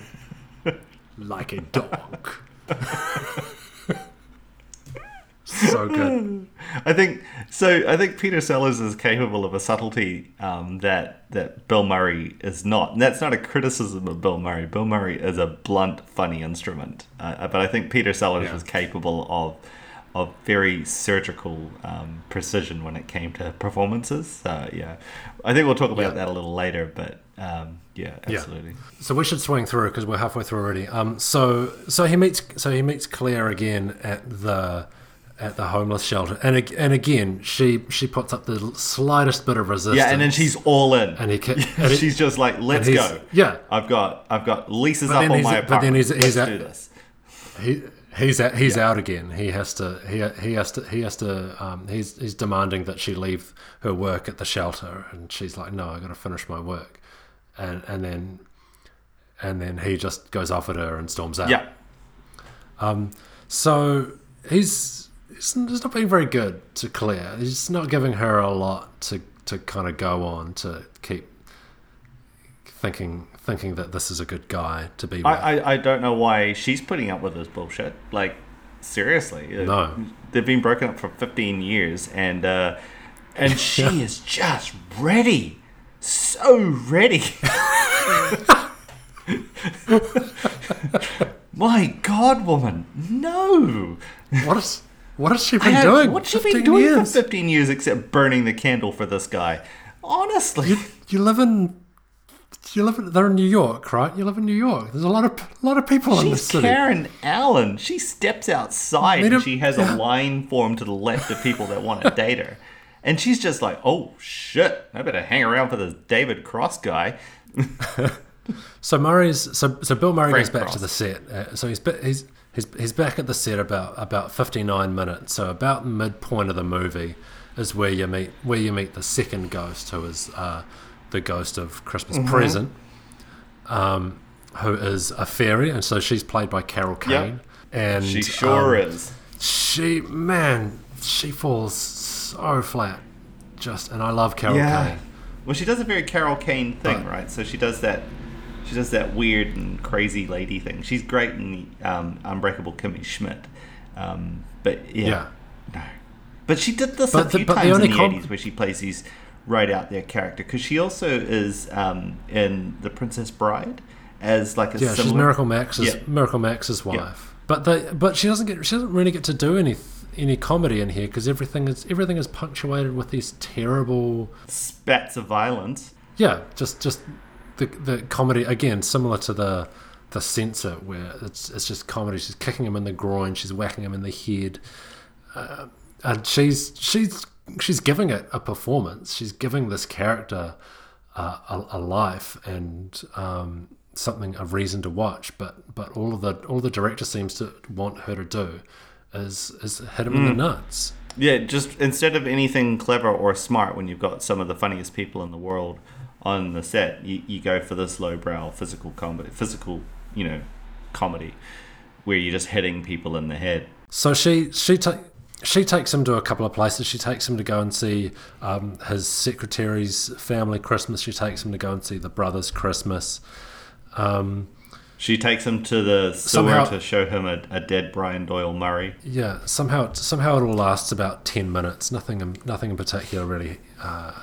like a dog. so good. I think so. I think Peter Sellers is capable of a subtlety um, that that Bill Murray is not. And that's not a criticism of Bill Murray. Bill Murray is a blunt, funny instrument, uh, but I think Peter Sellers Yeah. was capable of of very surgical um, precision when it came to performances. So yeah, I think we'll talk about Yeah. that a little later. But um, yeah, Yeah. absolutely. So we should swing through because we're halfway through already. Um, so so he meets so he meets Claire again at the at the homeless shelter, and and again she she puts up the slightest bit of resistance. Yeah, and then she's all in. and he and he- she's just like, "Let's go." Yeah, I've got I've got leases But up on my but then apartment. he's- he's Let's at- do this. he he's out, he's out again. He has to he he has to he has to um, he's he's demanding that she leave her work at the shelter, and she's like, no, I got to finish my work, and and then and then he just goes off at her and storms out. Yeah. So he's he's he's not being very good to Claire. He's not giving her a lot to to kind of go on to keep thinking thinking that this is a good guy to be with. I, I, I don't know why she's putting up with this bullshit. Like, seriously. No. They've been broken up for 15 years, and uh, and she is just ready. So ready. My God, woman. No. what is what has she been don't- doing? What's she been doing years? for 15 years except burning the candle for this guy? Honestly. You live in you live in, they're in New York, right? You live in New York. There's a lot of a lot of people in this She's city. Karen Allen. She steps outside Made and a- she has a line formed to the left of people that want to date her. And she's just like, oh shit, I better hang around for this David Cross guy. So Murray's so so Bill Murray Frank goes back Cross. to the set. Uh, so he's he's he's he's back at the set about about 59 minutes. So about midpoint of the movie is where you meet where you meet the second ghost, who is uh, the ghost of Christmas Mm-hmm. present, um, who is a fairy, and so she's played by Carol Kane. And She sure um, is. She man, she falls so flat. Just and I love Carol Kane. Well, she does a very Carol Kane thing, But- right? So she does that. She does that weird and crazy lady thing. She's great in um, Unbreakable Kimmy Schmidt. Um, but yeah, Yeah. no. But she did this But a the- few the times in the com- eighties, where she plays these right out there character. Because she also is um, in The Princess Bride as like a Yeah, she's. Miracle Max's Yeah. Miracle Max's wife. But they, but she doesn't get she doesn't really get to do any any comedy in here because everything is everything is punctuated with these terrible spats of violence. yeah just just the the comedy again similar to the the censor where it's it's just comedy she's kicking him in the groin she's whacking him in the head uh, and she's she's she's giving it a performance. She's giving this character uh, a, a life and um, something a reason to watch. But but all of the all the director seems to want her to do is is hit him in the nuts. Yeah, just instead of anything clever or smart, when you've got some of the funniest people in the world on the set, you, you go for this lowbrow physical comedy, physical, you know, comedy, where you're just hitting people in the head. So she she ta- she takes him to a couple of places. She takes him to go and see um, his secretary's family Christmas. She takes him to go and see the brothers Christmas. Um, She takes him to the sewer Somehow- to show him a, a dead Brian Doyle Murray. yeah, somehow somehow it all lasts about ten minutes. Nothing in, nothing in particular really uh,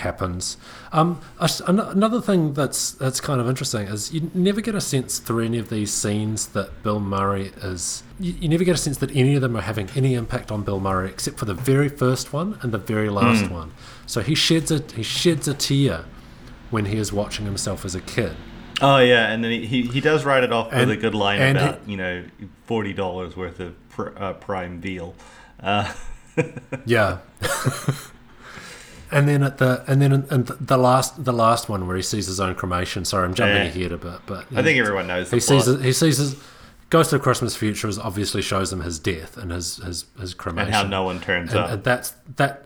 happens. Um, a s- an- another thing that's that's kind of interesting is you never get a sense through any of these scenes that Bill Murray is. You, you never get a sense that any of them are having any impact on Bill Murray, except for the very first one and the very last one. So he sheds a he sheds a tear when he is watching himself as a kid. Oh yeah, and then he, he, he does write it off And- with a good line about you know forty dollars worth of pr- uh, prime veal. Uh, Yeah. and then at the and then and the last the last one where he sees his own cremation. Sorry, I'm jumping Yeah. ahead a bit, but I think everyone knows. He sees plot he sees his Ghost of Christmas Future is obviously shows him his death and his his his cremation and how no one turns and, up. and that's that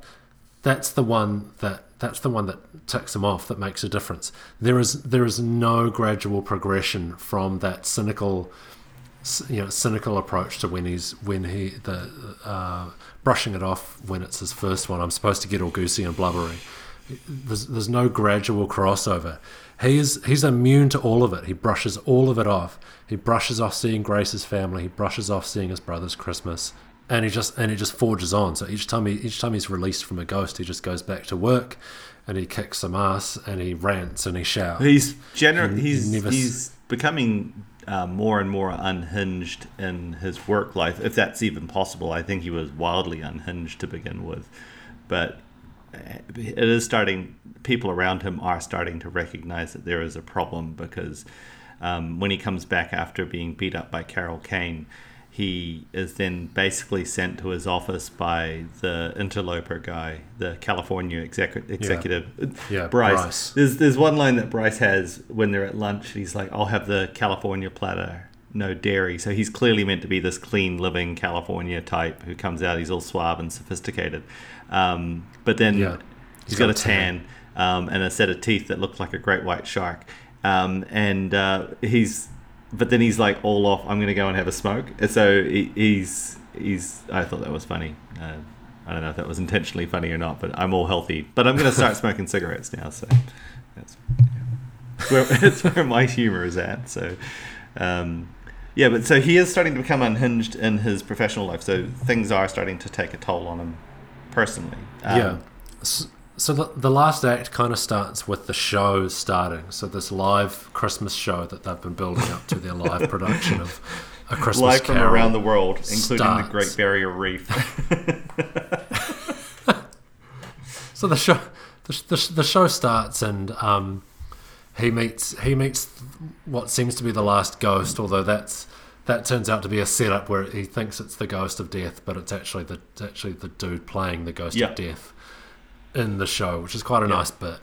that's the one that that's the one that ticks him off that makes a difference there is there is no gradual progression from that cynical you know cynical approach to when he's when he the uh, brushing it off when it's his first one. I'm supposed to get all goosey and blubbery. There's, there's no gradual crossover. He is he's immune to all of it. He brushes all of it off. He brushes off seeing grace's family. He brushes off seeing his brother's christmas. And he just and he just forges on. So each time he each time he's released from a ghost he just goes back to work and he kicks some ass and he rants and he shouts. He's gener- He- he's he never he's becoming uh, more and more unhinged in his work life, if that's even possible. I think he was wildly unhinged to begin with, but uh, it is starting. People around him are starting to recognize that there is a problem because um, when he comes back after being beat up by Carol Kane. He is then basically sent to his office by the interloper guy, the California execu- executive, Yeah, Bryce. Bryce. There's there's one line that Bryce has when they're at lunch. He's like, "I'll have the California platter no dairy. So he's clearly meant to be this clean living California type who comes out. He's all suave and sophisticated, um, but then Yeah. he's got, a tan, Um, and a set of teeth that look like a great white shark. Um, and uh, he's, but then he's like all off. I'm going to go and have a smoke. So he, he's he's. I thought that was funny. Uh, I don't know if that was intentionally funny or not, but I'm all healthy. But I'm going to start smoking cigarettes now. So that's, yeah. where, where my humor is at. So. Um, yeah, but so he is starting to become unhinged in his professional life. So things are starting to take a toll on him personally. Um, yeah. So the, the last act kind of starts with the show starting. So this live Christmas show that they've been building up to their live production of a Christmas live from Carol around the world, including the. Great Barrier Reef. So the show, the, the, the show starts, and um, he meets he meets what seems to be the last ghost. Although that's that turns out to be a setup where he thinks it's the ghost of death, but it's actually the it's actually the dude playing the ghost Yeah. of death in the show, which is quite a Yeah. nice bit.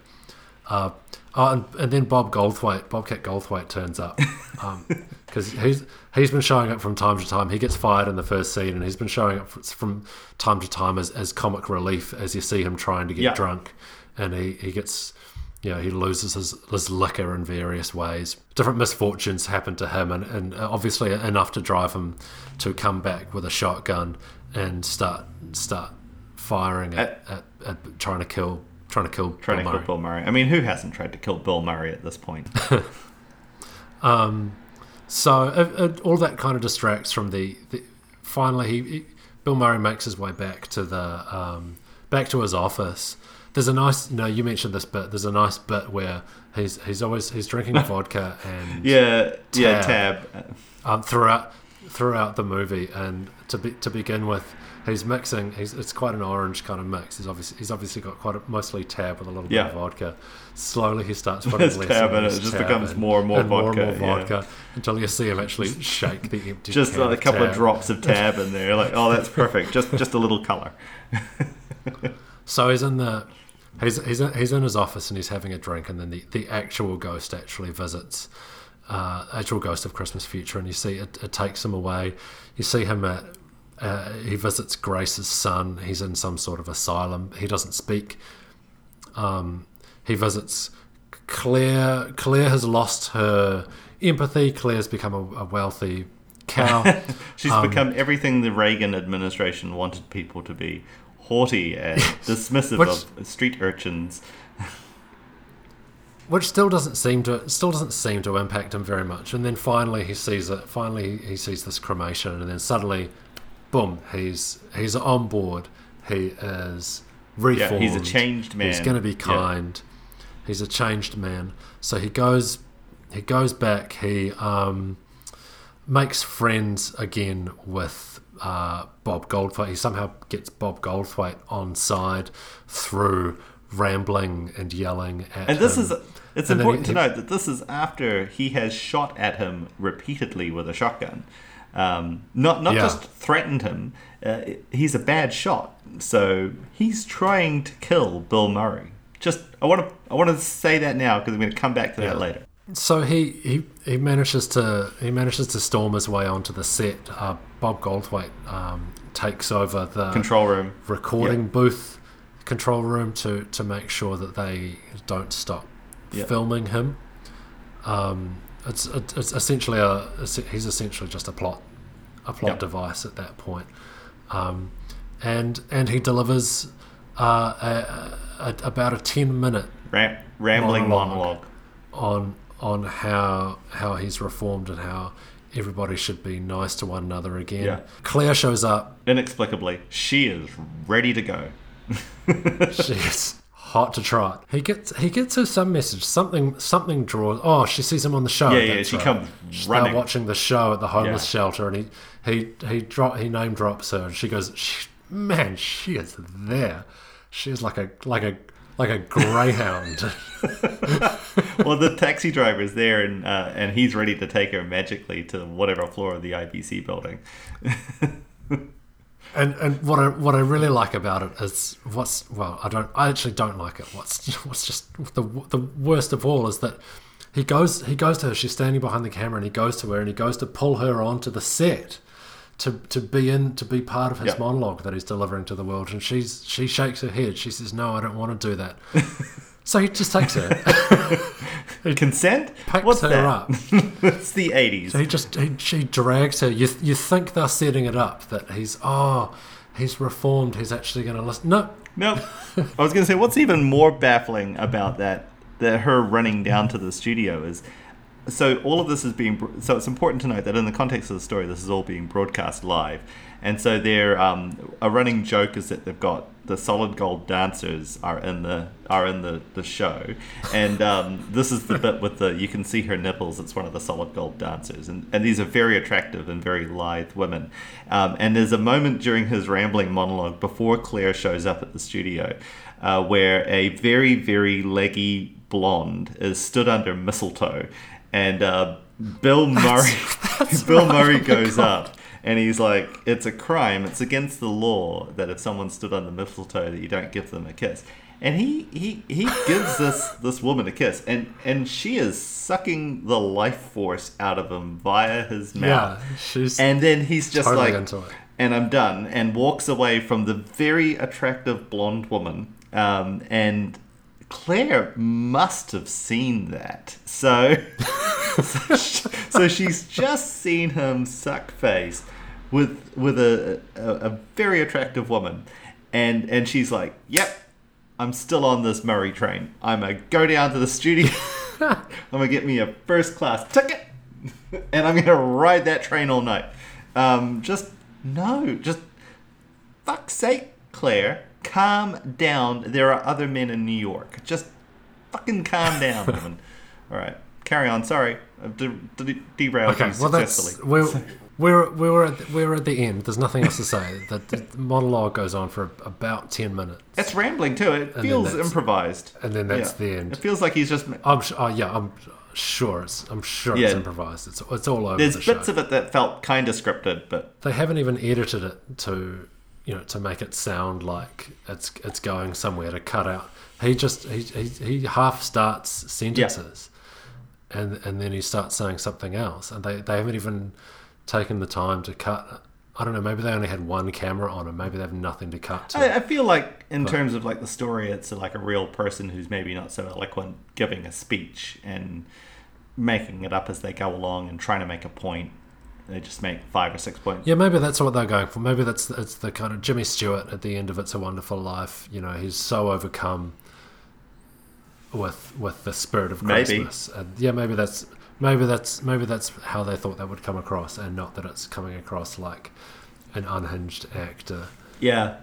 Uh, oh, and, and then Bob Goldthwait, Bobcat Goldthwait turns up because he's he's been showing up from time to time. He gets fired in the first scene, and he's been showing up from time to time as, as comic relief as you see him trying to get Yeah. drunk, and he, he gets you know he loses his, his liquor in various ways. Different misfortunes happen to him, and, and obviously enough to drive him to come back with a shotgun and start start firing at, at, at trying to kill trying to kill trying Bill to Murray. kill Bill Murray. I mean, who hasn't tried to kill Bill Murray at this point? um, So it, it, all that kind of distracts from the. the finally, he, he Bill Murray makes his way back to the um, back to his office. There's a nice, you know, you mentioned this bit. There's a nice bit where he's he's always he's drinking vodka and yeah, yeah, Tab. Tab. um, throughout throughout the movie. And to be, to begin with, he's mixing. He's it's quite an orange kind of mix. He's obviously he's obviously got quite a, mostly tab with a little Yeah. bit of vodka. Slowly, he starts putting less tab and it, just tab becomes in, more and more and more vodka, and more yeah. vodka until you see him actually shake the empty. Just like a couple of drops of Tab in there. Like, oh, that's perfect. Just just a little color. So he's in the he's he's he's in his office and he's having a drink, and then the, the actual ghost actually visits. Uh, actual ghost of Christmas Future, and you see it, it takes him away. You see him at uh, he visits Grace's son. He's in some sort of asylum. He doesn't speak. Um, he visits Claire. Claire has lost her empathy. Claire's become a, a wealthy cow. She's Um, become everything the Reagan administration wanted people to be haughty and dismissive Which- of street urchins. which still doesn't seem to still doesn't seem to impact him very much. And then finally he sees it. Finally he sees this cremation, and then suddenly, boom, he's he's on board. He is reformed. Yeah, he's a changed man. He's going to be Yeah. kind. He's a changed man. So he goes he goes back. He um, makes friends again with uh, Bob Goldthwait. He somehow gets Bob Goldthwait on side through rambling and yelling at And this him. is it's And important he- to note that this is after he has shot at him repeatedly with a shotgun. Um, not not Yeah. just threatened him. Uh, he's a bad shot, so he's trying to kill Bill Murray. Just I want to I want to say that now because I'm going to come back to that later. So he, he, he manages to he manages to storm his way onto the set. Uh, Bob Goldthwait um, takes over the Control room. recording booth control room to, to make sure that they don't stop Yeah. filming him. Um, it's it's essentially a he's essentially just a plot a plot Yeah. device at that point. Um, and and he delivers uh, a, a, about a ten minute Ram- rambling Monologue. monologue. on on how how he's reformed and how everybody should be nice to one another again. Yeah. Claire shows up. Inexplicably, she is ready to go. She's hot to trot. He gets he gets her some message. Something something draws. Oh, she sees him on the show. Yeah, yeah, she right. comes She's running. watching the show at the homeless Yeah. shelter, and he he he drop he name drops her, and she goes, "Sh- "Man, she is there. She is like a like a like a greyhound." well, the taxi driver is there, and uh, and he's ready to take her magically to whatever floor of the IBC building. And and what I what I really like about it is what's well I don't I actually don't like it. What's what's just the the worst of all is that he goes he goes to her. She's standing behind the camera, and he goes to her, and he goes to pull her onto the set to to be in to be part of his Yeah. monologue that he's delivering to the world. And she's she shakes her head. She says, "No, I don't want to do that." so he just takes her. Consent? Picks What's her that? up. it's the 80s. So he just he, she drags her. You you think they're setting it up that he's oh he's reformed. He's actually going to listen. No, No, I was going to say what's even more baffling about that that her running down to the studio is so all of this is being so it's important to note that in the context of the story this is all being broadcast live. And so their um, a running joke is that they've got the solid gold dancers are in the are in the, the show. And um, this is the bit with the you can see her nipples it's one of the solid gold dancers. And, and these are very attractive and very lithe women. Um, and there's a moment during his rambling monologue before claire shows up at the studio uh, where a very very leggy blonde is stood under mistletoe and uh, bill murray bill murray goes up and he's like, "It's a crime. It's against the law that if someone stood on the mistletoe, that you don't give them a kiss." And he he he gives this this woman a kiss, and and she is sucking the life force out of him via his mouth. yeah, she's And then he's just Totally like, and I'm done, and walks away from the very attractive blonde woman. Um, and Claire must have seen that. So, so, sh- so she's just seen him suck face with with a, a, a very attractive woman, and and she's like, "Yep, I'm still on this Murray train. I'm gonna go down to the studio. I'm gonna get me a first class ticket, and I'm gonna ride that train all night. Um, just no, just fuck's sake, Claire, calm down. There are other men in New York. Just fucking calm down, woman. All right, carry on. Sorry, I've de- de- derailed okay. you Well, that's we're we're we were at the, we were at the end. There's nothing else to say. The, the monologue goes on for about ten minutes, It's rambling too. It then feels improvised. and then that's Yeah. the end. It feels like he's just. I'm oh yeah, I'm sure it's I'm sure Yeah. it's improvised. It's it's all over There's the show. bits of it that felt kind of scripted, but they haven't even edited it to you know to make it sound like it's it's going somewhere to cut out. He just he he, he half starts sentences, and and then he starts saying something else, and they they haven't even taken the time to cut. I don't know. Maybe they only had one camera on, and maybe they have nothing to cut to. I, I feel like in terms of like the story, it's like a real person who's maybe not so eloquent giving a speech and making it up as they go along and trying to make a point. They just make five or six points. Yeah, maybe that's what they're going for. Maybe that's it's the kind of Jimmy Stewart at the end of It's a Wonderful Life. You know, he's so overcome with with the spirit of Maybe. Christmas. And yeah, maybe that's maybe that's maybe that's how they thought that would come across, and not that it's coming across like an unhinged actor Yeah.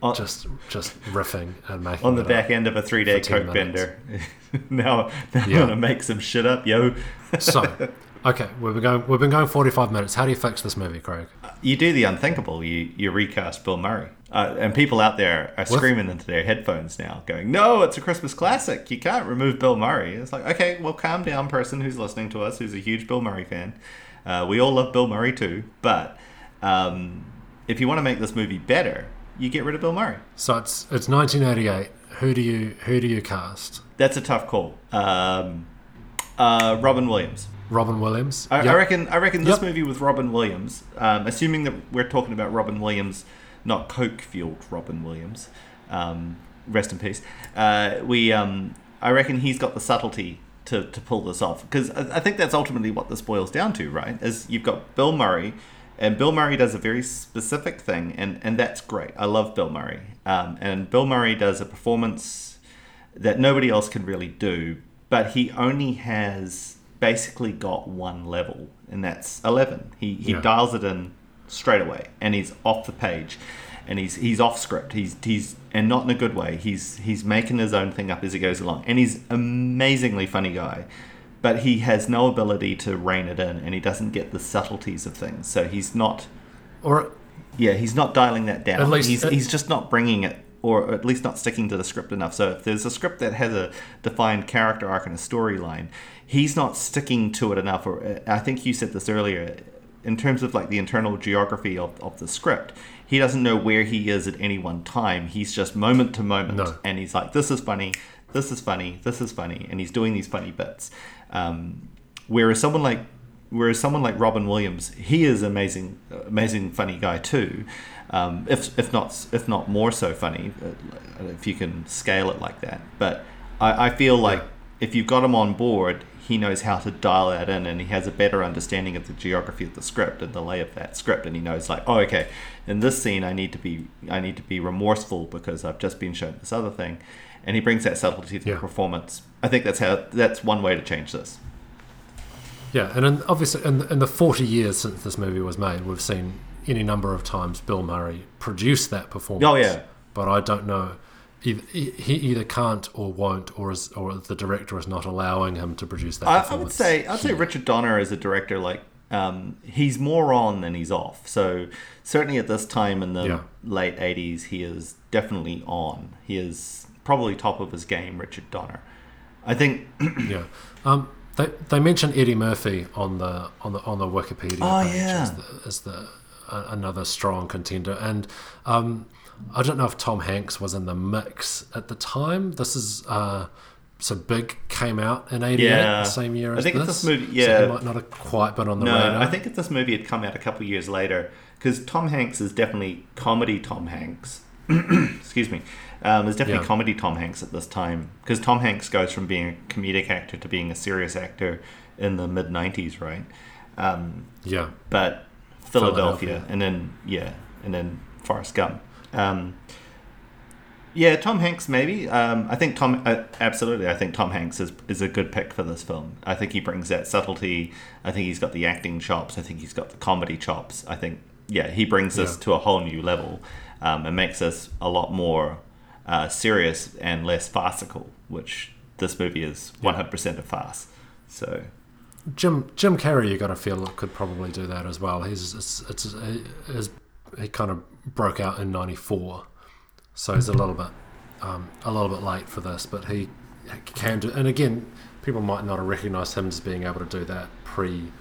On, just just riffing and making on the back end of a three day coke minutes. bender. now, now I'm gonna make some shit up, yo. So, okay, we've been going we've been going forty five minutes. How do you fix this movie, Craig? You do the unthinkable. You you recast Bill Murray, uh, and people out there are screaming into their headphones now, going, "No, it's a Christmas classic. You can't remove Bill Murray." It's like, okay, well, calm down, person who's listening to us, who's a huge Bill Murray fan. Uh, we all love Bill Murray too, but um, if you want to make this movie better, you get rid of Bill Murray. So it's it's nineteen eighty eight. Who do you who do you cast? That's a tough call. Um, uh, Robin Williams. Robin Williams. I, Yep. I reckon. I reckon this Yep. movie with Robin Williams, um, assuming that we're talking about Robin Williams, not coke fueled Robin Williams. Um, rest in peace. Uh, we. Um, I reckon he's got the subtlety to, to pull this off because I, I think that's ultimately what this boils down to, right? Is you've got Bill Murray, and Bill Murray does a very specific thing, and and that's great. I love Bill Murray, um, and Bill Murray does a performance that nobody else can really do, but he only has basically got one level, and that's 11. He, he Yeah. dials it in straight away, and he's off the page, and he's he's off script. He's he's and not in a good way. He's he's making his own thing up as he goes along, and he's amazingly funny guy. But he has no ability to rein it in, and he doesn't get the subtleties of things. So he's not Or yeah, he's not dialing that down. At least- he's, at- he's just not bringing it, or at least not sticking to the script enough. So if there's a script that has a defined character arc and a storyline, he's not sticking to it enough. Or uh, I think you said this earlier, in terms of like the internal geography of, of the script, he doesn't know where he is at any one time. He's just moment to moment, No. and he's like, "This is funny." This is funny. This is funny, and he's doing these funny bits. Um, whereas someone like whereas someone like Robin Williams, he is amazing, amazing funny guy too. Um, if if not if not more so funny, uh, if you can scale it like that. But I, I feel like if you've got him on board, he knows how to dial that in and he has a better understanding of the geography of the script and the lay of that script. And he knows like oh okay in this scene i need to be i need to be remorseful because i've just been shown this other thing. And he brings that subtlety to Yeah. the performance. I think that's how that's one way to change this. Yeah, and in, obviously, in, in the 40 years since this movie was made, we've seen any number of times Bill Murray produced that performance. Oh, yeah. But I don't know. Either, he he either can't or won't, or is, or the director is not allowing him to produce that. I, I would say I'd say. Richard Donner as a director, like um, he's more on than he's off. So certainly at this time in the Yeah. late '80s, he is definitely on. He is probably top of his game, Richard Donner. I think. yeah. Um, they, they mention Eddie Murphy on the on the on the Wikipedia Oh, page yeah. as the, as the another strong contender, and um, I don't know if Tom Hanks was in the mix at the time. This is uh, so Big came out in '88, Yeah. the same year I as think this. this movie- so yeah. he might not have quite been on the No, radar. I think if this movie had come out a couple years later, because Tom Hanks is definitely comedy Tom Hanks. Excuse me. Um, there's definitely Yeah. comedy Tom Hanks at this time because Tom Hanks goes from being a comedic actor to being a serious actor in the mid '90s, right? Um, yeah, but Philadelphia, Philadelphia. and then yeah, and then Forrest Gump. Um, yeah, Tom Hanks maybe. Um, I think Tom uh, absolutely. I think Tom Hanks is is a good pick for this film. I think he brings that subtlety. I think he's got the acting chops. I think he's got the comedy chops. I think yeah, he brings this Yeah. to a whole new level um, and makes us a lot more uh, serious and less farcical, which this movie is one hundred percent a farce. So Jim Jim Carrey, you got to feel could probably do that as well. He's it's, it's his, he kind of broke out in '94, so he's a little bit um, a little bit late for this, but he can do. And again, people might not have recognised him as being able to do that pre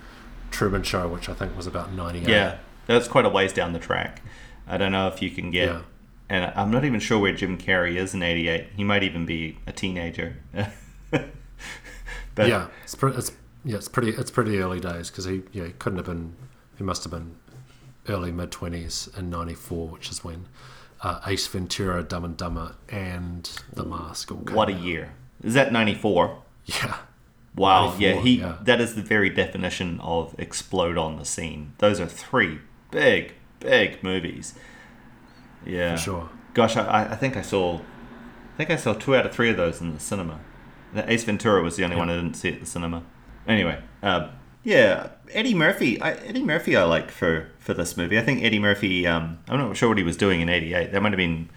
Truman Show, which I think was about '98. Yeah, that's quite a ways down the track. I don't know if you can get, Yeah. and I'm not even sure where Jim Carrey is in '88. He might even be a teenager. but yeah, it's. It's, yeah, it's pretty. It's pretty early days because he yeah he couldn't have been. He must have been early mid twenties in '94, which is when uh, Ace Ventura, Dumb and Dumber, and The Mask all came what a out. year! Is that '94? Yeah, Wow, yeah, he yeah. that is the very definition of explode on the scene. Those are three big, big movies. Yeah, for sure. Gosh, I, I think I saw, I think I saw two out of three of those in the cinema. The Ace Ventura was the only Yeah. one I didn't see at the cinema. Anyway, um, yeah, Eddie Murphy. I, Eddie Murphy, I like for for this movie. I think Eddie Murphy. Um, I'm not sure what he was doing in '88. That might have been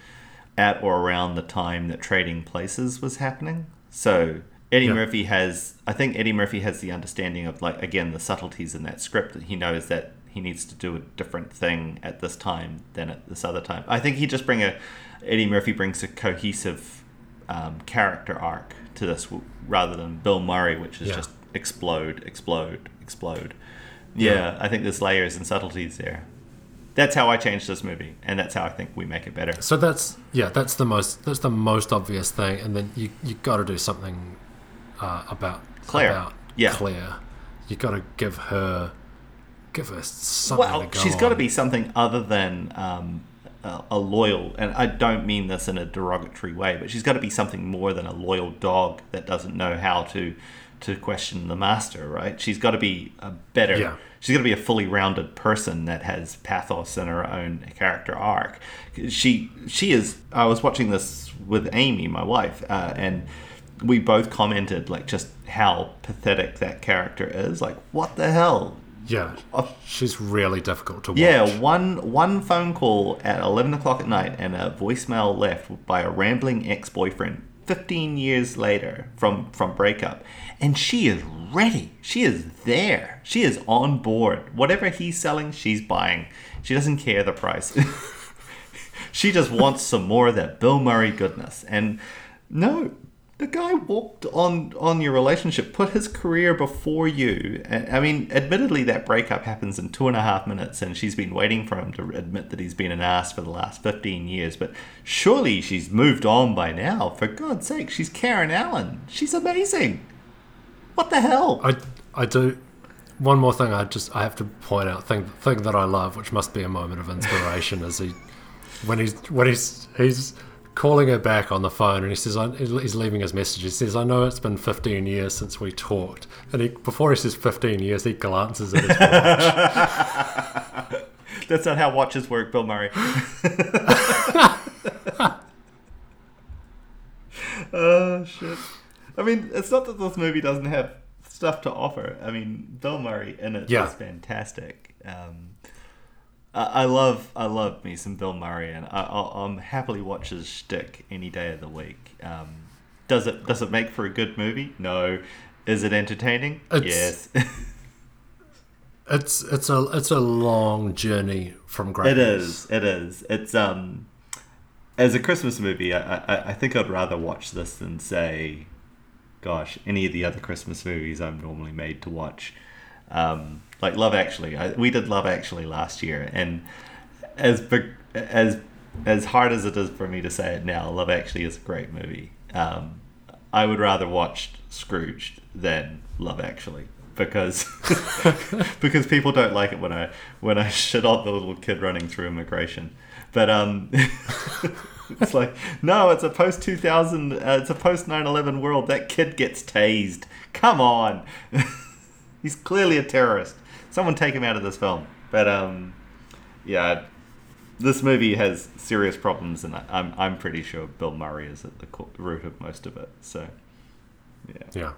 at or around the time that Trading Places was happening. So Eddie Yeah. Murphy has. I think Eddie Murphy has the understanding of like again the subtleties in that script that he knows that he needs to do a different thing at this time than at this other time. I think he just bring a Eddie Murphy brings a cohesive um, character arc to this rather than Bill Murray, which is Yeah. just explode, explode, explode. Yeah, Yeah. I think there's layers and subtleties there. That's how I changed this movie, and that's how I think we make it better. So that's yeah, that's the most that's the most obvious thing, and then you you got to do something uh, about Claire. About Yeah. Claire, you got to give her give her something. Well, go she's got to be something other than um, a, a loyal, and I don't mean this in a derogatory way, but she's got to be something more than a loyal dog that doesn't know how to to question the master, right? She's got to be a better. Yeah. She's got to be a fully rounded person that has pathos in her own character arc. She she is. I was watching this with Amy, my wife, uh, and we both commented like just how pathetic that character is. Like, what the hell? Yeah, she's really difficult to watch. Yeah, one one phone call at eleven o'clock at night and a voicemail left by a rambling ex boyfriend. Fifteen years later from from breakup, and she is ready. She is there. She is on board. Whatever he's selling, she's buying. She doesn't care the price. she just wants some more of that Bill Murray goodness. And no, the guy walked on on your relationship, put his career before you. I mean, admittedly, that breakup happens in two and a half minutes, and she's been waiting for him to admit that he's been an ass for the last fifteen years. But surely she's moved on by now. For God's sake, she's Karen Allen. She's amazing. What the hell? I I do. One more thing, I just I have to point out thing thing that I love, which must be a moment of inspiration, is he when he's when he's he's calling her back on the phone and he says I, he's leaving his message. He says, "I know it's been 15 years since we talked," and he before he says 15 years, he glances at his watch. That's not how watches work, Bill Murray. oh shit! I mean, it's not that this movie doesn't have stuff to offer. I mean, Bill Murray in it Yeah. is fantastic. Um, I, I love, I love me some Bill Murray, and I, I'll, I'm happily watch his shtick any day of the week. Um, does it, does it make for a good movie? No. Is it entertaining? It's- yes. It's it's a it's a long journey from It greatness. is. It is. It's um, as a Christmas movie, I, I I think I'd rather watch this than say, gosh, any of the other Christmas movies I'm normally made to watch. Um, like Love Actually, I, we did Love Actually last year, and as as as hard as it is for me to say it now, Love Actually is a great movie. Um, I would rather watch Scrooged than Love Actually because because people don't like it when I when I shit on the little kid running through immigration. But um, it's like no, it's a post two thousand, uh, it's a post 9-11 world. That kid gets tased. Come on, he's clearly a terrorist. Someone take him out of this film. But um, yeah, this movie has serious problems, and I'm I'm pretty sure Bill Murray is at the root of most of it. So yeah. Yeah.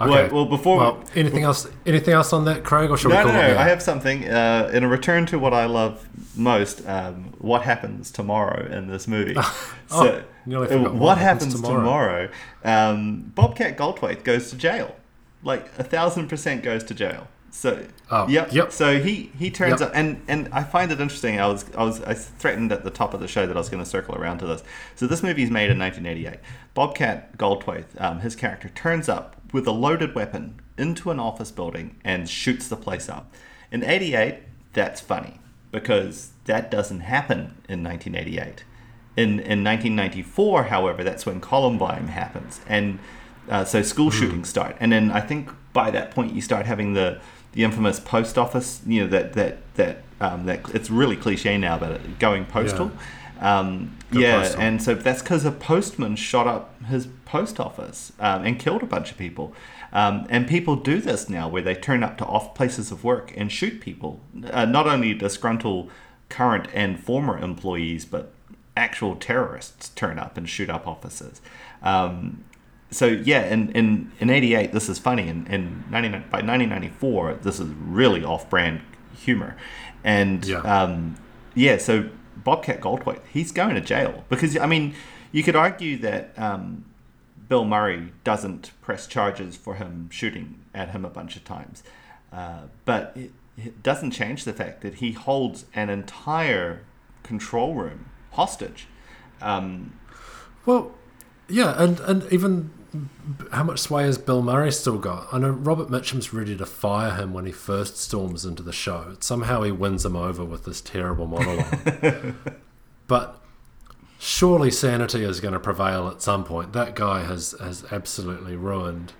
Well, Okay. well, before we- Well, anything else? Anything else on that, Craig, or should No, we no, call no. it? there? I have something. Uh, in a return to what I love most, um, what happens tomorrow in this movie? Oh, nearly uh, what, What happens, happens tomorrow? Um, Bobcat Goldthwait goes to jail. Like a thousand percent goes to jail. So Oh, yep, yep. So he he turns Yep. up, and and I find it interesting. I was I was I threatened at the top of the show that I was going to circle around to this. So this movie is made in 1988. Bobcat Goldthwait, um, his character, turns up with a loaded weapon into an office building and shoots the place up. In 88, that's funny because that doesn't happen in 1988. In in 1994, however, that's when Columbine happens, and uh, so school shootings start. And then I think by that point you start having the the infamous post office. You know that that that um, that it's really cliche now, but going postal. Um, yeah, postal. and so that's because a postman shot up his post office um, and killed a bunch of people. Um, and people do this now, where they turn up to off places of work and shoot people. Uh, not only disgruntled current and former employees, but actual terrorists turn up and shoot up offices. Um, so yeah, in in, in '88, this is funny, and in 99, by 1994, this is really off-brand humor, and Yeah. um, yeah. So Bobcat Goldthwait, he's going to jail because I mean, you could argue that um, Bill Murray doesn't press charges for him shooting at him a bunch of times, uh, but it, it doesn't change the fact that he holds an entire control room hostage. Um, Well, yeah, and and even how much sway has Bill Murray still got? I know Robert Mitchum's ready to fire him when he first storms into the show. Somehow he wins him over with this terrible monologue. but surely sanity is going to prevail at some point. That guy has has absolutely ruined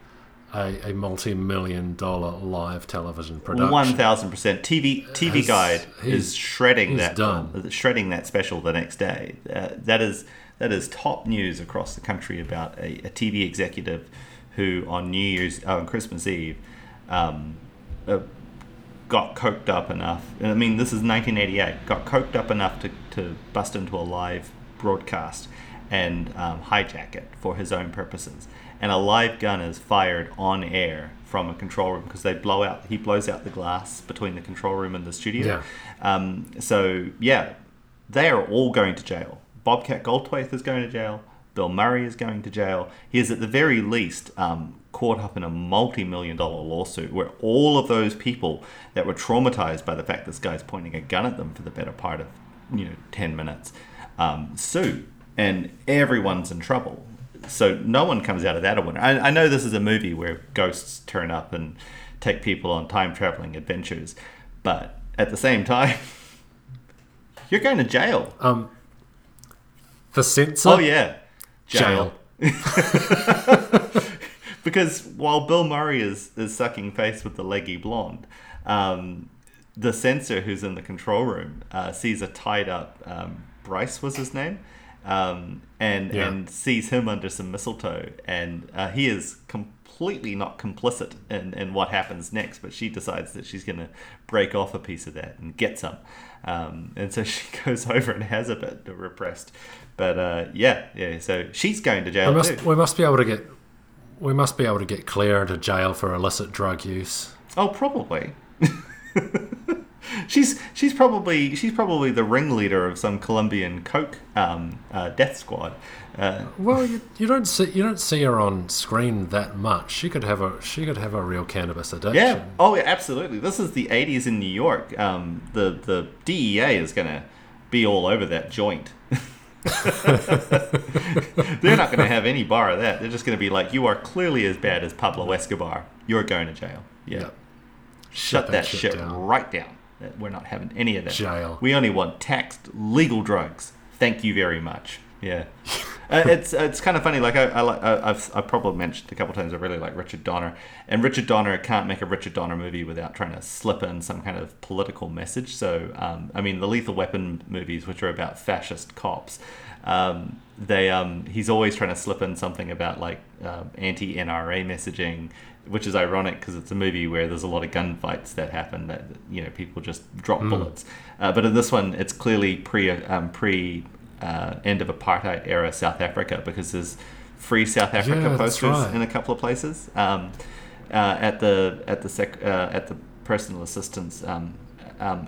a, a multi-million dollar live television production. One thousand percent. TV TV He's- Guide is shredding that done. shredding that special the next day. Uh, that is that is top news across the country about a, a TV executive who on New Year's oh, on Christmas Eve um, uh, got coked up enough. and I mean, this is 1988. Got coked up enough to, to bust into a live broadcast and um, hijack it for his own purposes. And a live gun is fired on air from a control room because they blow out. He blows out the glass between the control room and the studio. Yeah. Um, so yeah, they are all going to jail. Bobcat Goldthwait is going to jail. Bill Murray is going to jail. He is at the very least um, caught up in a multi-million dollar lawsuit where all of those people that were traumatized by the fact this guy's pointing a gun at them for the better part of you know 10 minutes um, sue and everyone's in trouble so no one comes out of that a winner I, I know this is a movie where ghosts turn up and take people on time traveling adventures but at the same time you're going to jail Um, the censor. oh yeah jail, Jail. because while Bill Murray is is sucking face with the leggy blonde, um, the censor who's in the control room uh, sees a tied up um, Bryce was his name, um, and Yeah. and sees him under some mistletoe, and uh, he is completely not complicit in, in what happens next, but she decides that she's going to break off a piece of that and get some, um, and so she goes over and has a bit repressed, but uh, yeah, yeah, so she's going to jail We must too. we must be able to get we must be able to get Claire into jail for illicit drug use. Oh, probably. she's she's probably she's probably the ringleader of some Colombian coke um, uh, death squad. Uh, Well, you, you don't see you don't see her on screen that much. She could have a she could have a real cannabis addiction. yeah. Oh, yeah, absolutely. This is the '80s in New York. Um, the the DEA is gonna be all over that joint. They're not gonna have any bar of that. They're just gonna be like, "You are clearly as bad as Pablo Escobar. You're going to jail." Yeah. Yep. Shut that shit down. right down. We're not having any of that. Jail. We only want taxed legal drugs. Thank you very much. Yeah. uh, it's it's kind of funny. Like I, I I, I've I probably mentioned a couple times. I really like Richard Donner, and Richard Donner can't make a Richard Donner movie without trying to slip in some kind of political message. So um, I mean, the Lethal Weapon movies, which are about fascist cops, um, they um, he's always trying to slip in something about like um anti NRA messaging, which is ironic because it's a movie where there's a lot of gunfights that happen that you know people just drop bullets. Uh, but in this one, it's clearly pre um, pre uh, end of apartheid era South Africa because there's free South Africa Yeah, posters right. in a couple of places. Um, uh, at the at the sec, uh, at the personal assistance, um, um,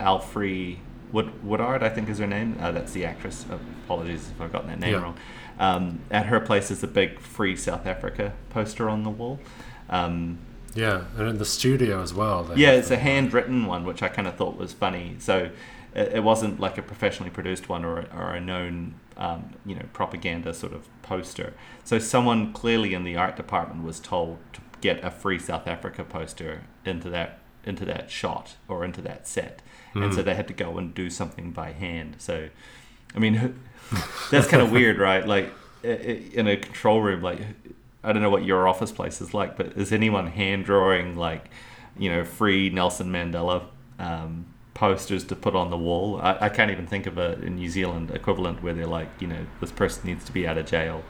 Alfre Wood, Woodard, I think is her name. Uh, that's the actress. Uh, apologies if I've gotten that name Yeah. wrong. Um, at her place is a big free South Africa poster on the wall. Um, Yeah, and in the studio as well. yeah, it's a handwritten one, which I kind of thought was funny. So it, it wasn't like a professionally produced one or, a- or a known, um, you know, propaganda sort of poster. So someone clearly in the art department was told to get a free South Africa poster into that into that shot or into that set, and so they had to go and do something by hand. So, I mean, that's kind of weird, right? Like in a control room, like I don't know what your office place is like, but is anyone hand drawing like, you know, free Nelson Mandela um, posters to put on the wall? I, I can't even think of a, a New Zealand equivalent where they're like, you know, this person needs to be out of jail.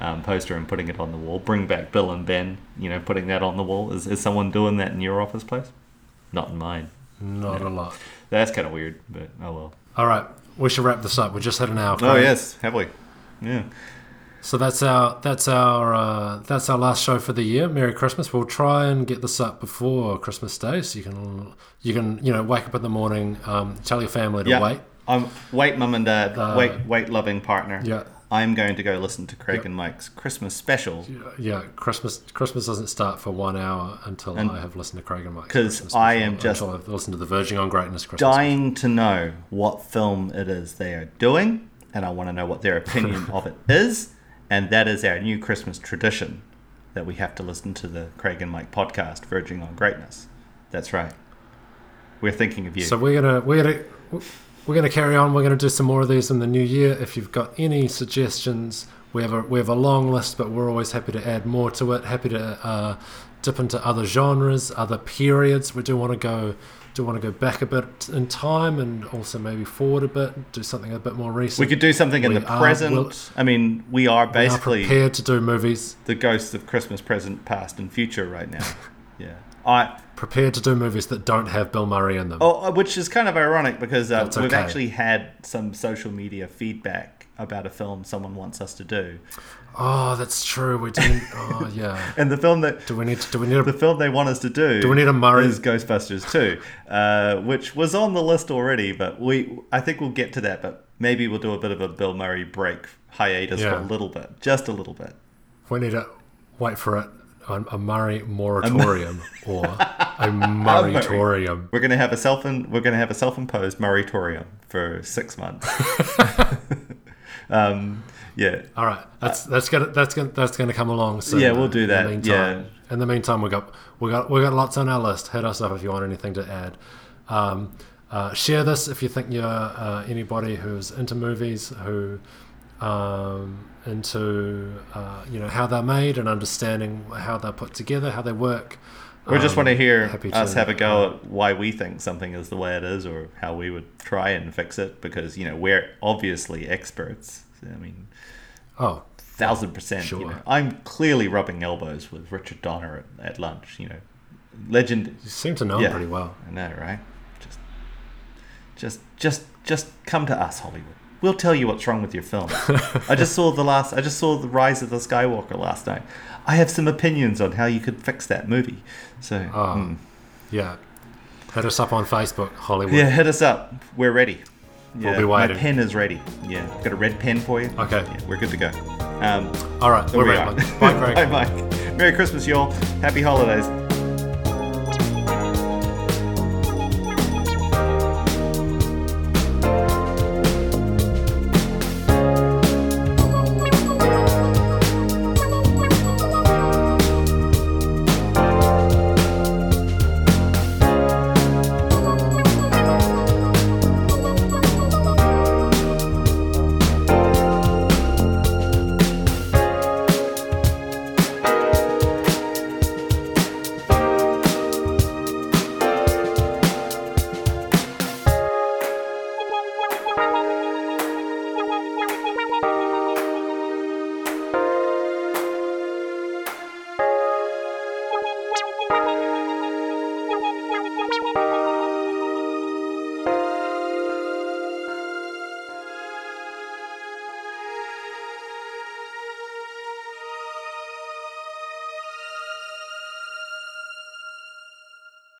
Um, poster and putting it on the wall. Bring back Bill and Ben. You know, putting that on the wall. Is, is someone doing that in your office place? Not in mine. not a lot. That's kind of weird, but oh well. All right, we should wrap this up. We just had an hour. Oh yes, have we? Yeah. So that's our that's our uh, that's our last show for the year. Merry Christmas. We'll try and get this up before Christmas Day, so you can you can you know wake up in the morning, um, tell your family to Yeah. wait. Um, wait, mum and dad. Uh, wait, wait, loving partner. Yeah. I'm going to go listen to Craig and Mike's Christmas special Yeah, Christmas Christmas doesn't start for one hour until And- I have listened to Craig and Mike's 'Cause Christmas I am just until I've listened to the Verging on Greatness Christmas. dying to know what film it is they are doing, and I want to know what their opinion of it is. And that is our new Christmas tradition that we have to listen to the Craig and Mike podcast, Verging on Greatness. That's right. We're thinking of you. So we're gonna we're gonna we're gonna carry on. We're gonna do some more of these in the new year. If you've got any suggestions, we have a we have a long list, but we're always happy to add more to it. Happy to uh, dip into other genres, other periods. We do want to go do want to go back a bit in time and also maybe forward a bit, do something a bit more recent. we could do something in We the are present. I mean, we are We are basically prepared to do movies. the ghosts of Christmas present, past, and future right now. yeah. I Prepared to do movies that don't have Bill Murray in them. oh, uh, which is kind of ironic because uh, we've okay. actually had some social media feedback about a film someone wants us to do, Oh, that's true. We didn't. Oh, yeah. and the film that Do we need? To, do we need? the A, film they want us to do. Do we need a Murray- Is Ghostbusters 2, uh, which was on the list already, but we I think we'll get to that. But maybe we'll do a bit of a Bill Murray break hiatus for a little bit, just a little bit. we need to wait for it. A, a Murray moratorium or a Murraytorium. We're gonna have a self we're gonna have a self-imposed moratorium for six months. um, yeah, All right, that's that's gonna that's gonna that's gonna come along soon. Yeah, we'll do in the that, meantime. In the meantime, we got we got we got lots on our list. Hit us up if you want anything to add. Um, uh, share this if you think you're uh, anybody who's into movies who um, into uh, you know how they're made and understanding how they're put together, how they work. We just want to Um, hear us to- have a go at why we think something is the way it is, or how we would try and fix it, because you know we're obviously experts. I mean, Oh, thousand percent. You Sure. know, I'm clearly rubbing elbows with Richard Donner at, at lunch. You know, legend. you seem to know Yeah. him pretty well. I know, right? Just, just, just, just come to us, Hollywood. We'll tell you what's wrong with your film. I just saw the last. I just saw the Rise of the Skywalker last night. I have some opinions on how you could fix that movie. So, mm. yeah. Hit us up on Facebook, Hollywood. yeah, hit us up. We're ready. Yeah, be my pen is ready. Yeah, got a red pen for you. Okay. Yeah, we're good to go. Um, All right, we're we ready. are. Bye. Bye, Mike. Merry Christmas, y'all. Happy holidays.